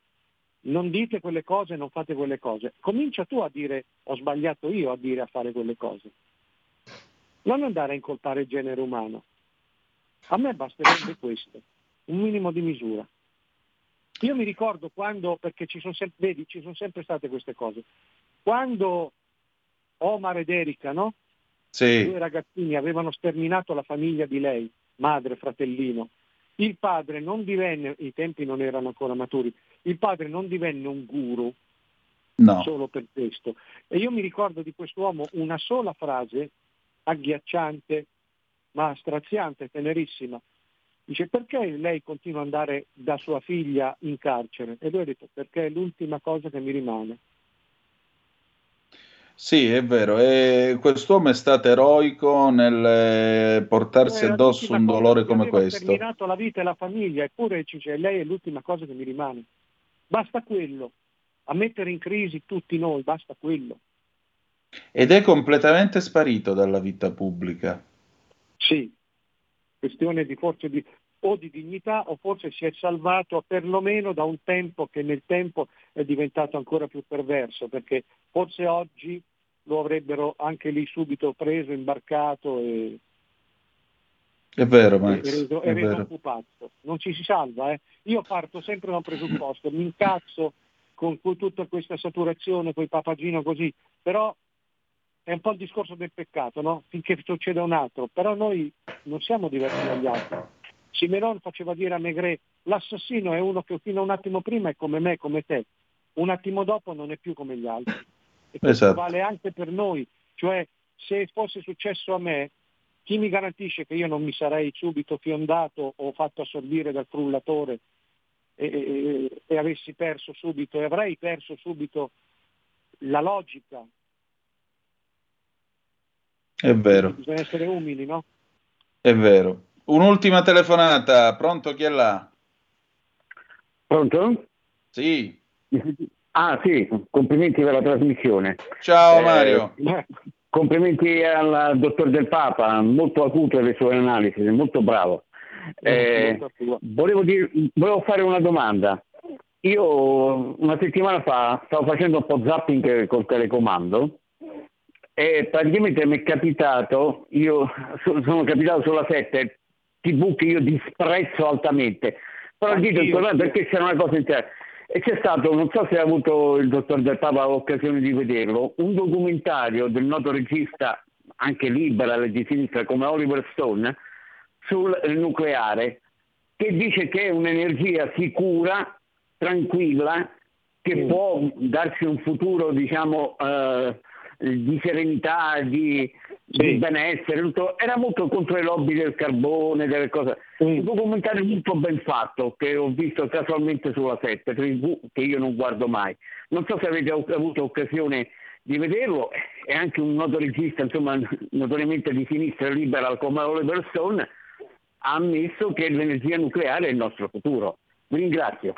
non dite quelle cose, non fate quelle cose. Comincia tu a dire ho sbagliato io a dire a fare quelle cose. Non andare a incolpare il genere umano. A me basterebbe questo, un minimo di misura. Io mi ricordo quando, perché ci sono sempre, vedi, ci sono sempre state queste cose, quando Omar ed Erika, no? Sì. Due ragazzini avevano sterminato la famiglia di lei, madre, fratellino. Il padre non divenne, i tempi non erano ancora maturi, il padre non divenne un guru no. solo per questo. E io mi ricordo di quest'uomo una sola frase agghiacciante, ma straziante, tenerissima. Dice perché lei continua ad andare da sua figlia in carcere? E lui ha detto perché è l'ultima cosa che mi rimane. Sì, è vero, e quest'uomo è stato eroico nel eh, portarsi eh, addosso un dolore come questo. Ha terminato la vita e la famiglia, eppure dice lei è l'ultima cosa che mi rimane. Basta quello. A mettere in crisi tutti noi, basta quello. Ed è completamente sparito dalla vita pubblica. Sì, questione di forse di, o di dignità o forse si è salvato perlomeno da un tempo che nel tempo è diventato ancora più perverso, perché forse oggi lo avrebbero anche lì subito preso, imbarcato e, è vero, Max. E reso, è reso occupato. Non ci si salva. Eh. Io parto sempre da un presupposto, mi incazzo con, tutta questa saturazione, con i papagino così, però è un po' il discorso del peccato, no? Finché succeda un altro. Però noi non siamo diversi dagli altri. Simenon faceva dire a Megre, l'assassino è uno che fino a un attimo prima è come me, come te. Un attimo dopo non è più come gli altri. E questo esatto. vale anche per noi. Cioè, se fosse successo a me, chi mi garantisce che io non mi sarei subito fiondato o fatto assorbire dal frullatore e, e, e avessi perso subito, e avrei perso subito la logica? È vero. Bisogna essere umili, no? È vero. Un'ultima telefonata, pronto chi è là? Pronto? Sì. Ah sì, complimenti per la trasmissione. Ciao eh, Mario. Complimenti al dottor Del Papa, molto acuto le sue analisi, molto bravo. Eh, volevo, dire, volevo fare una domanda. Io una settimana fa stavo facendo un po' zapping col telecomando e praticamente mi è capitato, io sono capitato sulla 7, tv che io disprezzo altamente, però il problema perché c'era una cosa interessante. E c'è stato, non so se ha avuto il dottor Del Papa l'occasione di vederlo, un documentario del noto regista, anche liberale di sinistra come Oliver Stone, sul nucleare, che dice che è un'energia sicura, tranquilla, che mm. può darci un futuro, diciamo, eh, di serenità, di, sì. di benessere, tutto. era molto contro le lobby del carbone, delle cose. Un documentario molto ben fatto che ho visto casualmente sulla 7, che io non guardo mai. Non so se avete avuto occasione di vederlo, è anche un noto regista, insomma, notoriamente di sinistra libera come Oliver Stone, ha ammesso che l'energia nucleare è il nostro futuro. Vi ringrazio.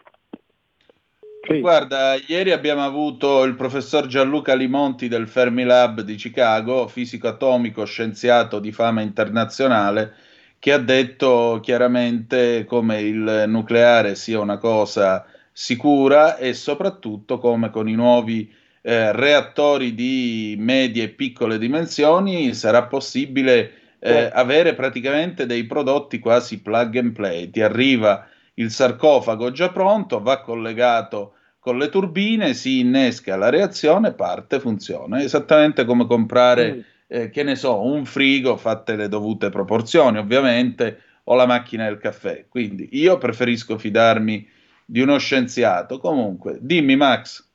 Sì. Guarda, ieri abbiamo avuto il professor Gianluca Limonti del Fermilab di Chicago, fisico atomico, scienziato di fama internazionale, che ha detto chiaramente come il nucleare sia una cosa sicura e soprattutto come con i nuovi eh, reattori di medie e piccole dimensioni sarà possibile eh, avere praticamente dei prodotti quasi plug and play. Ti arriva il sarcofago già pronto, va collegato con le turbine, si innesca la reazione, parte, funziona. Esattamente come comprare, mm. eh, che ne so, un frigo fatte le dovute proporzioni, ovviamente, o la macchina del caffè. Quindi io preferisco fidarmi di uno scienziato. Comunque, dimmi Max.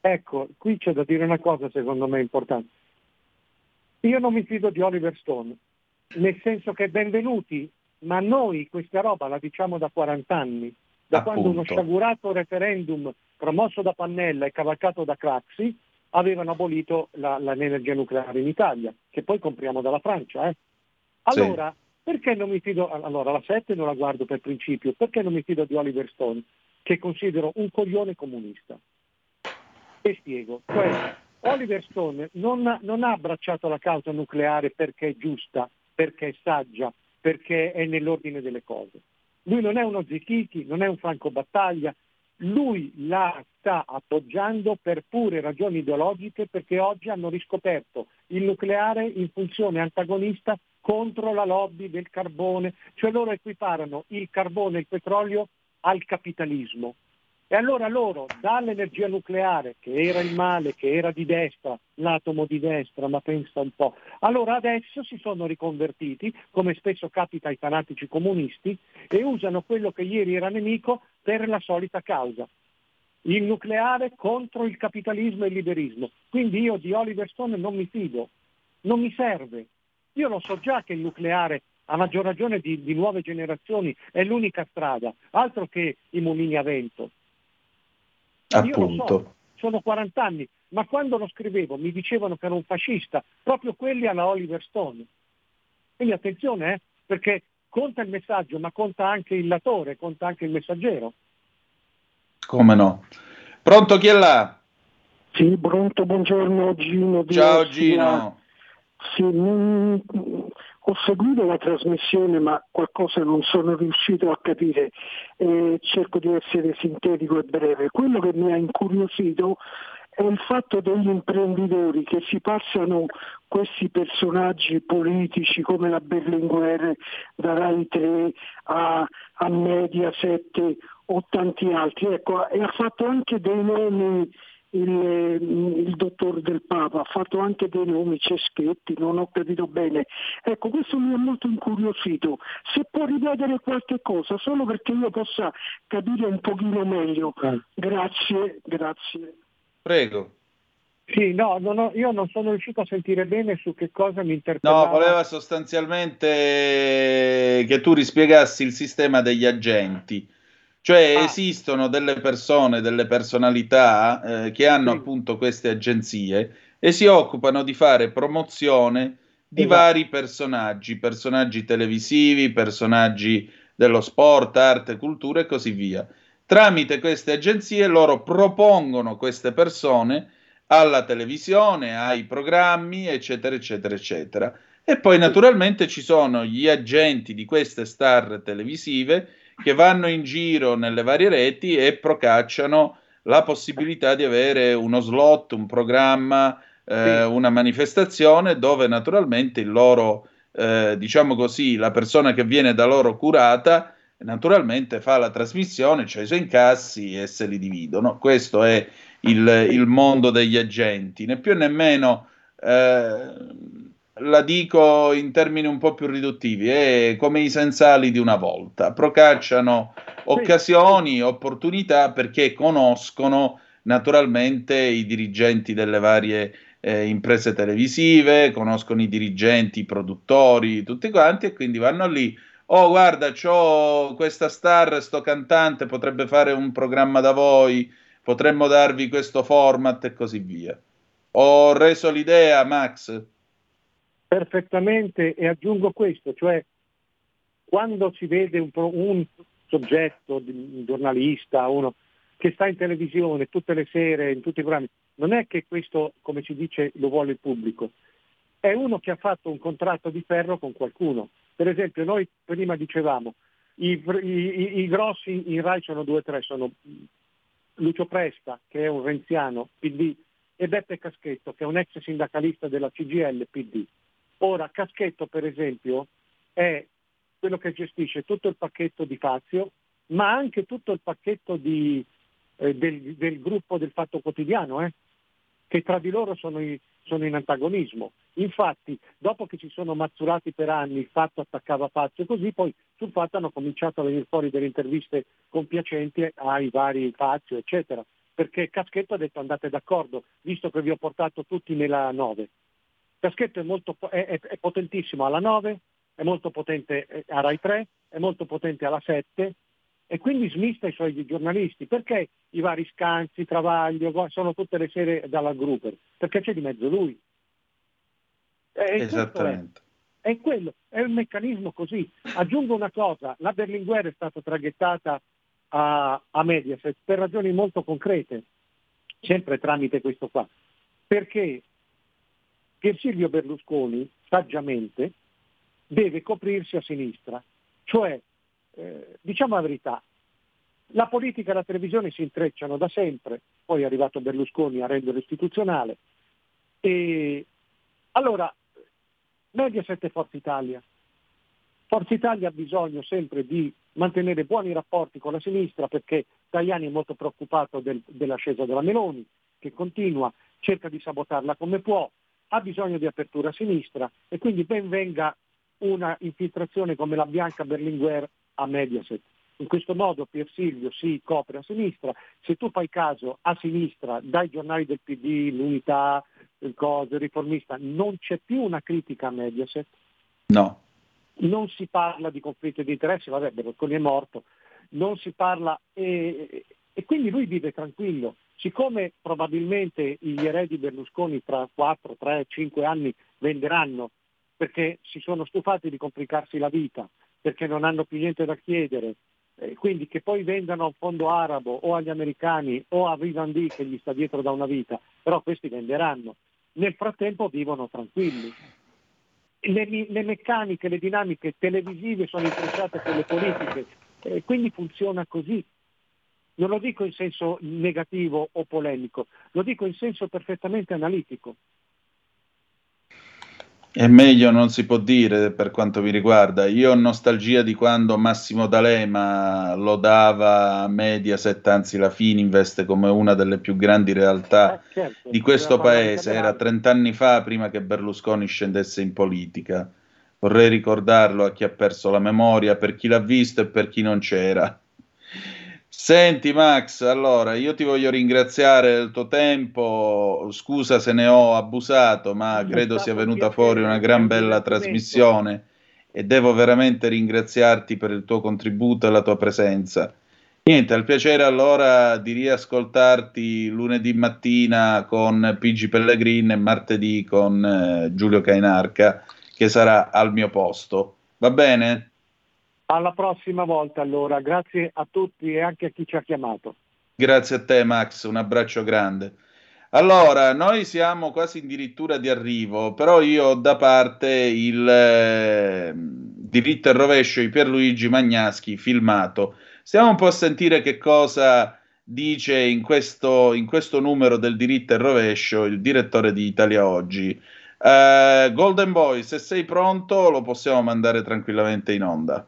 Ecco, qui c'è da dire una cosa secondo me importante. Io non mi fido di Oliver Stone, nel senso che benvenuti ma noi questa roba la diciamo da 40 anni, da Appunto. quando uno sciagurato referendum promosso da Pannella e cavalcato da Craxi avevano abolito la, la, l'energia nucleare in Italia, che poi compriamo dalla Francia. Eh. Allora, sì. perché non mi fido, allora la 7 non la guardo per principio, perché non mi fido di Oliver Stone, che considero un coglione comunista? E spiego, cioè Oliver Stone non, non ha abbracciato la causa nucleare perché è giusta, perché è saggia, perché è nell'ordine delle cose. Lui non è uno Zichichi, non è un Franco Battaglia, lui la sta appoggiando per pure ragioni ideologiche perché oggi hanno riscoperto il nucleare in funzione antagonista contro la lobby del carbone, cioè loro equiparano il carbone e il petrolio al capitalismo. E allora loro, dall'energia nucleare, che era il male, che era di destra, l'atomo di destra, ma pensa un po', allora adesso si sono riconvertiti, come spesso capita ai fanatici comunisti, e usano quello che ieri era nemico per la solita causa. Il nucleare contro il capitalismo e il liberismo. Quindi io di Oliver Stone non mi fido, non mi serve. Io lo so già che il nucleare a maggior ragione di, di, nuove generazioni, è l'unica strada, altro che i mulini a vento. Appunto. So, sono 40 anni, ma quando lo scrivevo mi dicevano che ero un fascista, proprio quelli alla Oliver Stone. Quindi attenzione, eh, perché conta il messaggio, ma conta anche il latore, conta anche il messaggero. Come no? Pronto chi è là? Sì, pronto, buongiorno Gino. Ciao Gino. Sì, non, ho seguito la trasmissione ma qualcosa non sono riuscito a capire e cerco di essere sintetico e breve. Quello che mi ha incuriosito è il fatto degli imprenditori che si passano questi personaggi politici come la Berlinguer da Rai 3 a, a Mediaset o tanti altri, ecco, e ha fatto anche dei nomi il, il, dottor del Papa, ha fatto anche dei nomi, Ceschetti, non ho capito bene. Ecco, questo mi ha molto incuriosito. Se può ripetere qualche cosa, solo perché io possa capire un pochino meglio. Eh. Grazie, grazie. Prego. Sì, no, non ho, io non sono riuscito a sentire bene su che cosa mi interpellava. No, voleva sostanzialmente che tu rispiegassi il sistema degli agenti cioè ah. esistono delle persone, delle personalità eh, che hanno sì. appunto queste agenzie e si occupano di fare promozione di esatto. vari personaggi, personaggi televisivi, personaggi dello sport, arte, cultura e così via. Tramite queste agenzie loro propongono queste persone alla televisione, ai programmi, eccetera, eccetera, eccetera. E poi naturalmente ci sono gli agenti di queste star televisive che vanno in giro nelle varie reti e procacciano la possibilità di avere uno slot, un programma, eh, una manifestazione dove naturalmente il loro, eh, diciamo così, la persona che viene da loro curata naturalmente fa la trasmissione, cioè i suoi incassi e se li dividono. Questo è il, il mondo degli agenti, né più né meno. Eh, la dico in termini un po' più riduttivi, è come i sensali di una volta, procacciano occasioni, opportunità perché conoscono naturalmente i dirigenti delle varie eh, imprese televisive, conoscono i dirigenti, i produttori, tutti quanti e quindi vanno lì. Oh, guarda, ho questa star, sto cantante, potrebbe fare un programma da voi, potremmo darvi questo format e così via. Ho reso l'idea, Max? Perfettamente e aggiungo questo, cioè quando si vede un, un soggetto, un giornalista, uno che sta in televisione tutte le sere, in tutti i programmi, non è che questo, come si dice, lo vuole il pubblico, è uno che ha fatto un contratto di ferro con qualcuno. Per esempio, noi prima dicevamo, i, i, i grossi in Rai sono due o tre, sono Lucio Presta, che è un renziano PD, e Beppe Caschetto, che è un ex sindacalista della CGL PD. Ora, Caschetto, per esempio, è quello che gestisce tutto il pacchetto di Fazio, ma anche tutto il pacchetto di, eh, del, del, gruppo del Fatto Quotidiano, eh, che tra di loro sono, i, sono, in antagonismo. Infatti, dopo che si sono mazzurati per anni, il Fatto attaccava Fazio, così poi sul Fatto hanno cominciato a venire fuori delle interviste compiacenti ai vari Fazio, eccetera. Perché Caschetto ha detto andate d'accordo, visto che vi ho portato tutti nella 9. Caschetto è, molto, è, è, è potentissimo alla 9, è molto potente eh, a Rai 3, è molto potente alla 7 e quindi smista i suoi giornalisti. Perché i vari scansi, Travaglio, sono tutte le sere dalla Grupper? Perché c'è di mezzo lui. E Esattamente. È, è, quello, è un meccanismo così. Aggiungo una cosa, la Berlinguer è stata traghettata a, a Mediaset per ragioni molto concrete, sempre tramite questo qua. Perché che Silvio Berlusconi, saggiamente, deve coprirsi a sinistra. Cioè, eh, diciamo la verità, la politica e la televisione si intrecciano da sempre, poi è arrivato Berlusconi a renderlo istituzionale. E allora, Mediaset e Forza Italia. Forza Italia ha bisogno sempre di mantenere buoni rapporti con la sinistra perché Tajani è molto preoccupato del, dell'ascesa della Meloni, che continua, cerca di sabotarla come può, ha bisogno di apertura a sinistra e quindi ben venga una infiltrazione come la Bianca Berlinguer a Mediaset. In questo modo Pier Silvio si copre a sinistra, se tu fai caso a sinistra dai giornali del PD, l'Unità, il Cose, il Riformista, non c'è più una critica a Mediaset. No. Non si parla di conflitto di interessi, vabbè Berlusconi è morto, non si parla e, e quindi lui vive tranquillo. Siccome probabilmente gli eredi Berlusconi tra 4, 3, 5 anni venderanno perché si sono stufati di complicarsi la vita, perché non hanno più niente da chiedere, eh, quindi che poi vendano a un fondo arabo o agli americani o a Vivendi che gli sta dietro da una vita, però questi venderanno. Nel frattempo vivono tranquilli. Le, le meccaniche, le dinamiche televisive sono intrecciate con le politiche, eh, quindi funziona così. Non lo dico in senso negativo o polemico, lo dico in senso perfettamente analitico. È meglio non si può dire per quanto mi riguarda. Io ho nostalgia di quando Massimo D'Alema lo dava a Mediaset, anzi la Fininvest, come una delle più grandi realtà eh, certo, di questo paese. Era 30 anni fa, prima che Berlusconi scendesse in politica. Vorrei ricordarlo a chi ha perso la memoria, per chi l'ha visto e per chi non c'era. Senti Max, allora io ti voglio ringraziare del tuo tempo, scusa se ne ho abusato, ma credo sia venuta fuori una gran bella trasmissione e devo veramente ringraziarti per il tuo contributo e la tua presenza. Niente, al piacere allora di riascoltarti lunedì mattina con Pigi Pellegrin e martedì con eh, Giulio Cainarca che sarà al mio posto. Va bene? Alla prossima volta allora, grazie a tutti e anche a chi ci ha chiamato. Grazie a te Max, un abbraccio grande. Allora, noi siamo quasi addirittura di arrivo, però io ho da parte il eh, diritto e rovescio di Pierluigi Magnaschi filmato. Stiamo un po' a sentire che cosa dice in questo, in questo numero del diritto e rovescio il direttore di Italia Oggi. Uh, Golden Boy, se sei pronto lo possiamo mandare tranquillamente in onda.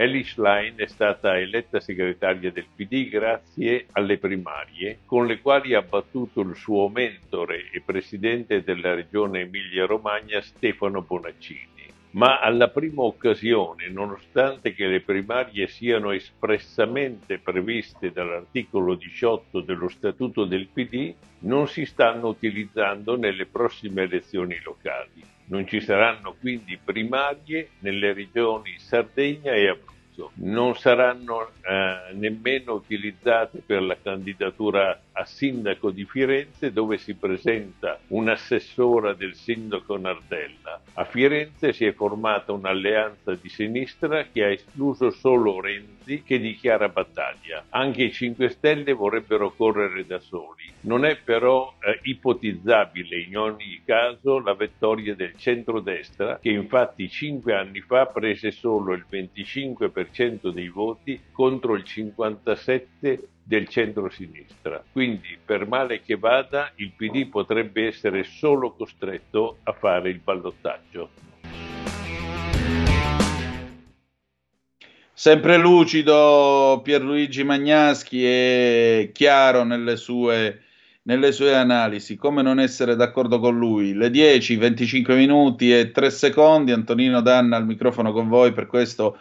Ellis Line è stata eletta segretaria del PD grazie alle primarie, con le quali ha battuto il suo mentore e presidente della regione Emilia-Romagna Stefano Bonaccini. Ma alla prima occasione, nonostante che le primarie siano espressamente previste dall'articolo 18 dello Statuto del PD, non si stanno utilizzando nelle prossime elezioni locali. Non ci saranno quindi primarie nelle regioni Sardegna e Abruzzo. Non saranno eh, nemmeno utilizzate per la candidatura a sindaco di Firenze dove si presenta un'assessora del sindaco Nardella. A Firenze si è formata un'alleanza di sinistra che ha escluso solo Renzi che dichiara battaglia. Anche i 5 Stelle vorrebbero correre da soli. Non è però eh, ipotizzabile in ogni caso la vittoria del centrodestra che infatti 5 anni fa prese solo il 25% dei voti contro il 57% del centro-sinistra. Quindi, per male che vada, il PD potrebbe essere solo costretto a fare il ballottaggio. Sempre lucido Pierluigi Magnaschi e chiaro nelle sue, nelle sue analisi. Come non essere d'accordo con lui? Le 10, 25 minuti e 3 secondi. Antonino Danna al microfono con voi per questo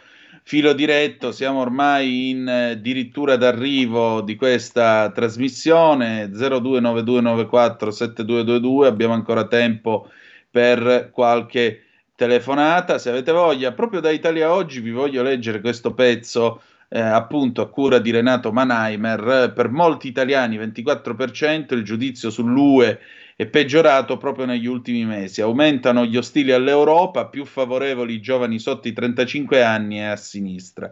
filo diretto, siamo ormai in eh, addirittura d'arrivo di questa trasmissione 0292947222, abbiamo ancora tempo per qualche telefonata, se avete voglia, proprio da Italia Oggi vi voglio leggere questo pezzo eh, appunto a cura di Renato Manheimer, per molti italiani 24% il giudizio sull'UE è peggiorato proprio negli ultimi mesi. Aumentano gli ostili all'Europa, più favorevoli i giovani sotto i 35 anni e a sinistra.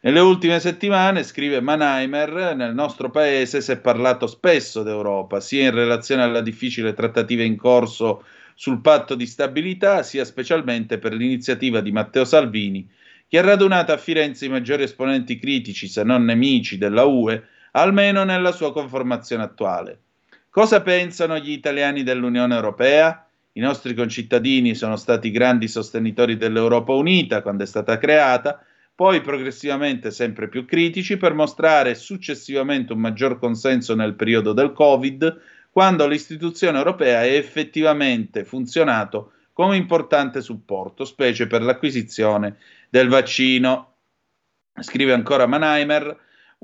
Nelle ultime settimane, scrive Mannheimer, nel nostro paese si è parlato spesso d'Europa, sia in relazione alla difficile trattativa in corso sul patto di stabilità, sia specialmente per l'iniziativa di Matteo Salvini, che ha radunato a Firenze i maggiori esponenti critici, se non nemici, della UE, almeno nella sua conformazione attuale. Cosa pensano gli italiani dell'Unione Europea? I nostri concittadini sono stati grandi sostenitori dell'Europa Unita quando è stata creata, poi progressivamente sempre più critici per mostrare successivamente un maggior consenso nel periodo del Covid, quando l'istituzione europea ha effettivamente funzionato come importante supporto, specie per l'acquisizione del vaccino. Scrive ancora Mannheimer,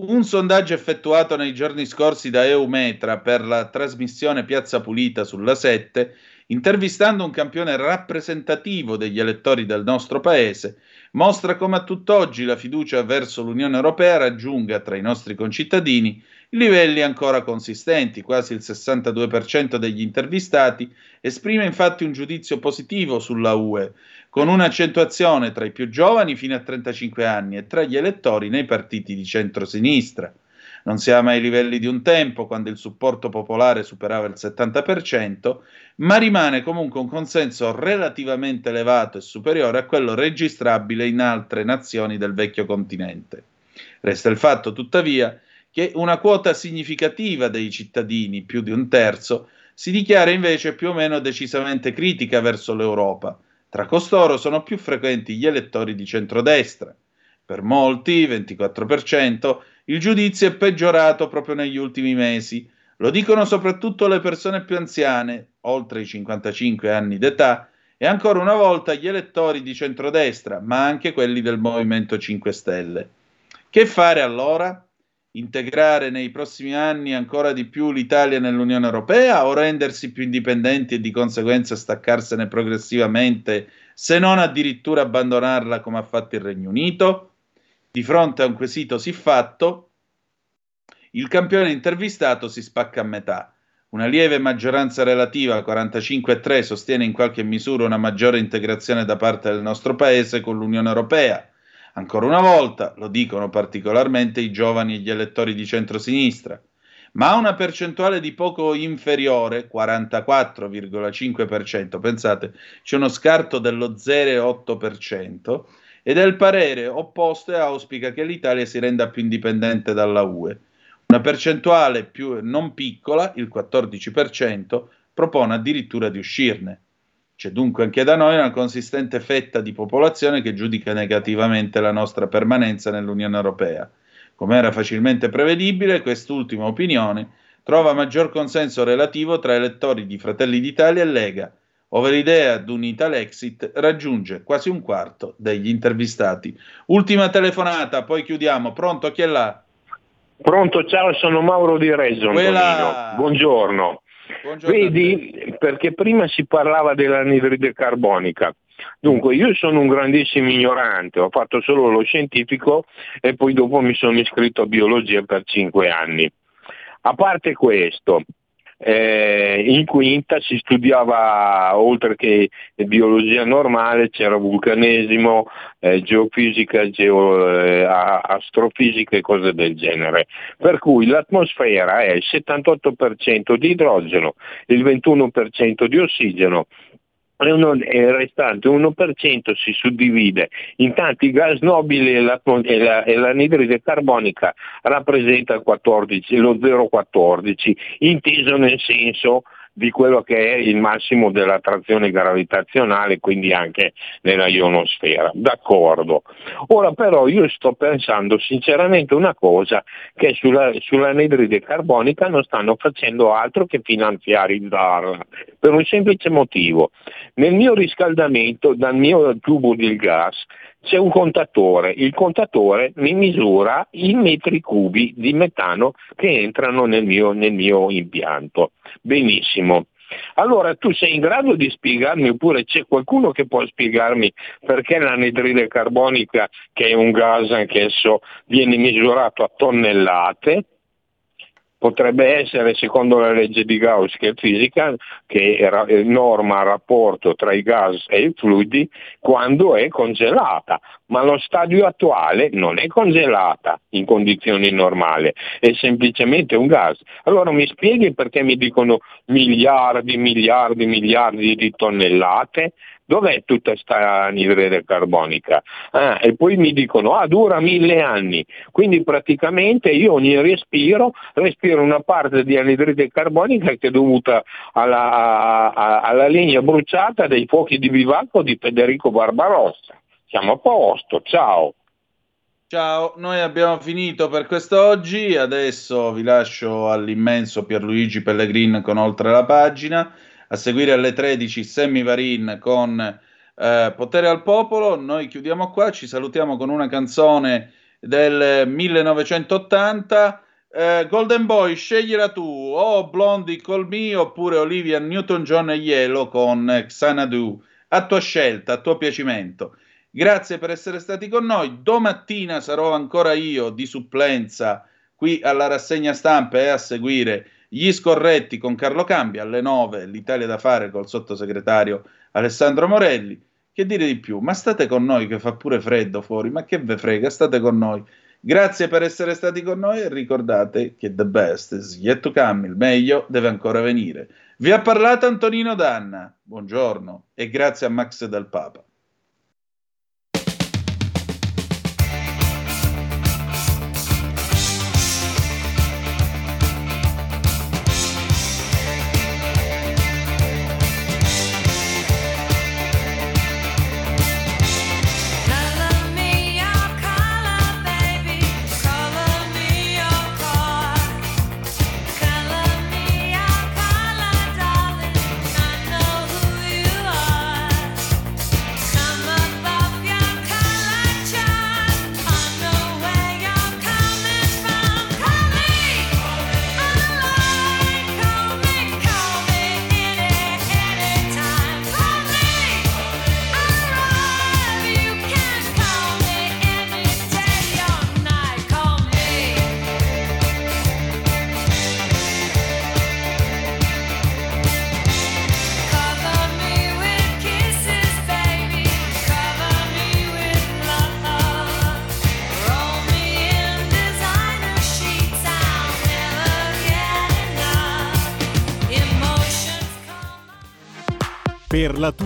un sondaggio effettuato nei giorni scorsi da Eumetra per la trasmissione Piazza Pulita sulla 7, intervistando un campione rappresentativo degli elettori del nostro paese, mostra come a tutt'oggi la fiducia verso l'Unione Europea raggiunga tra i nostri concittadini livelli ancora consistenti. Quasi il 62% degli intervistati esprime infatti un giudizio positivo sulla UE, con un'accentuazione tra i più giovani fino a 35 anni e tra gli elettori nei partiti di centrosinistra. Non siamo ai livelli di un tempo, quando il supporto popolare superava il 70%, ma rimane comunque un consenso relativamente elevato e superiore a quello registrabile in altre nazioni del vecchio continente. Resta il fatto, tuttavia, che una quota significativa dei cittadini, più di un terzo, si dichiara invece più o meno decisamente critica verso l'Europa, tra costoro sono più frequenti gli elettori di centrodestra. Per molti, 24%, il giudizio è peggiorato proprio negli ultimi mesi. Lo dicono soprattutto le persone più anziane, oltre i 55 anni d'età, e ancora una volta gli elettori di centrodestra, ma anche quelli del Movimento 5 Stelle. Che fare allora? Integrare nei prossimi anni ancora di più l'Italia nell'Unione Europea o rendersi più indipendenti e di conseguenza staccarsene progressivamente, se non addirittura abbandonarla come ha fatto il Regno Unito? Di fronte a un quesito siffatto, il campione intervistato si spacca a metà. Una lieve maggioranza relativa, 45,3, sostiene in qualche misura una maggiore integrazione da parte del nostro Paese con l'Unione Europea. Ancora una volta, lo dicono particolarmente i giovani e gli elettori di centrosinistra, ma una percentuale di poco inferiore, 44,5%, pensate, c'è uno scarto dello 0,8%, ed è il parere opposto e auspica che l'Italia si renda più indipendente dalla UE. Una percentuale più non piccola, il 14%, propone addirittura di uscirne. C'è dunque anche da noi una consistente fetta di popolazione che giudica negativamente la nostra permanenza nell'Unione Europea. Come era facilmente prevedibile, quest'ultima opinione trova maggior consenso relativo tra elettori di Fratelli d'Italia e Lega, ove l'idea di un Italexit raggiunge quasi un quarto degli intervistati. Ultima telefonata, poi chiudiamo. Pronto, chi è là? Pronto, ciao, sono Mauro di Reggio. Quella... Buongiorno. Buongiorno. Vedi, perché prima si parlava dell'anidride carbonica. Dunque, io sono un grandissimo ignorante, ho fatto solo lo scientifico e poi dopo mi sono iscritto a biologia per cinque anni. A parte questo, eh, in quinta si studiava, oltre che biologia normale, c'era vulcanesimo, eh, geofisica, geo, eh, astrofisica e cose del genere. Per cui l'atmosfera è il 78% di idrogeno, il 21% di ossigeno, il restante 1% si suddivide. In tanti gas nobili e, la, e, la, e l'anidride carbonica rappresenta il 14, lo 0,14, inteso nel senso di quello che è il massimo dell'attrazione gravitazionale, quindi anche nella ionosfera. D'accordo. Ora però io sto pensando sinceramente una cosa, che sulla, sull'anidride carbonica non stanno facendo altro che finanziarizzarla, per un semplice motivo. Nel mio riscaldamento, dal mio tubo di gas, c'è un contatore, il contatore mi misura i metri cubi di metano che entrano nel mio, nel mio impianto. Benissimo. Allora tu sei in grado di spiegarmi, oppure c'è qualcuno che può spiegarmi perché l'anidride carbonica, che è un gas anch'esso, viene misurato a tonnellate, potrebbe essere, secondo la legge di Gauss che è fisica, che eh, norma il rapporto tra i gas e i fluidi quando è congelata, ma lo stadio attuale non è congelata in condizioni normali, è semplicemente un gas. Allora mi spieghi perché mi dicono miliardi, miliardi, miliardi di tonnellate? Dov'è tutta questa anidride carbonica? Ah, e poi mi dicono, ah, dura mille anni. Quindi praticamente io ogni respiro respiro una parte di anidride carbonica che è dovuta alla, alla legna bruciata dei fuochi di bivacco di Federico Barbarossa. Siamo a posto, ciao. Ciao, noi abbiamo finito per quest'oggi, adesso vi lascio all'immenso Pierluigi Pellegrin con oltre la pagina a seguire alle 13 Sammy Varin con eh, Potere al Popolo. Noi chiudiamo qua, ci salutiamo con una canzone del 1980. Eh, Golden Boy, scegliela tu, o Blondie Call Me oppure Olivia Newton-John e Yellow con Xanadu. A tua scelta, a tuo piacimento. Grazie per essere stati con noi. Domattina sarò ancora io di supplenza qui alla rassegna stampa e a seguire gli scorretti con Carlo Cambi alle 9, l'Italia da fare col sottosegretario Alessandro Morelli. Che dire di più? Ma state con noi che fa pure freddo fuori, ma che ve frega, state con noi. Grazie per essere stati con noi e ricordate che the best is yet to come, il meglio deve ancora venire. Vi ha parlato Antonino Danna, buongiorno e grazie a Max del Papa.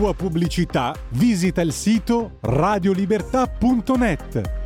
Tua pubblicità visita il sito radiolibertà.net.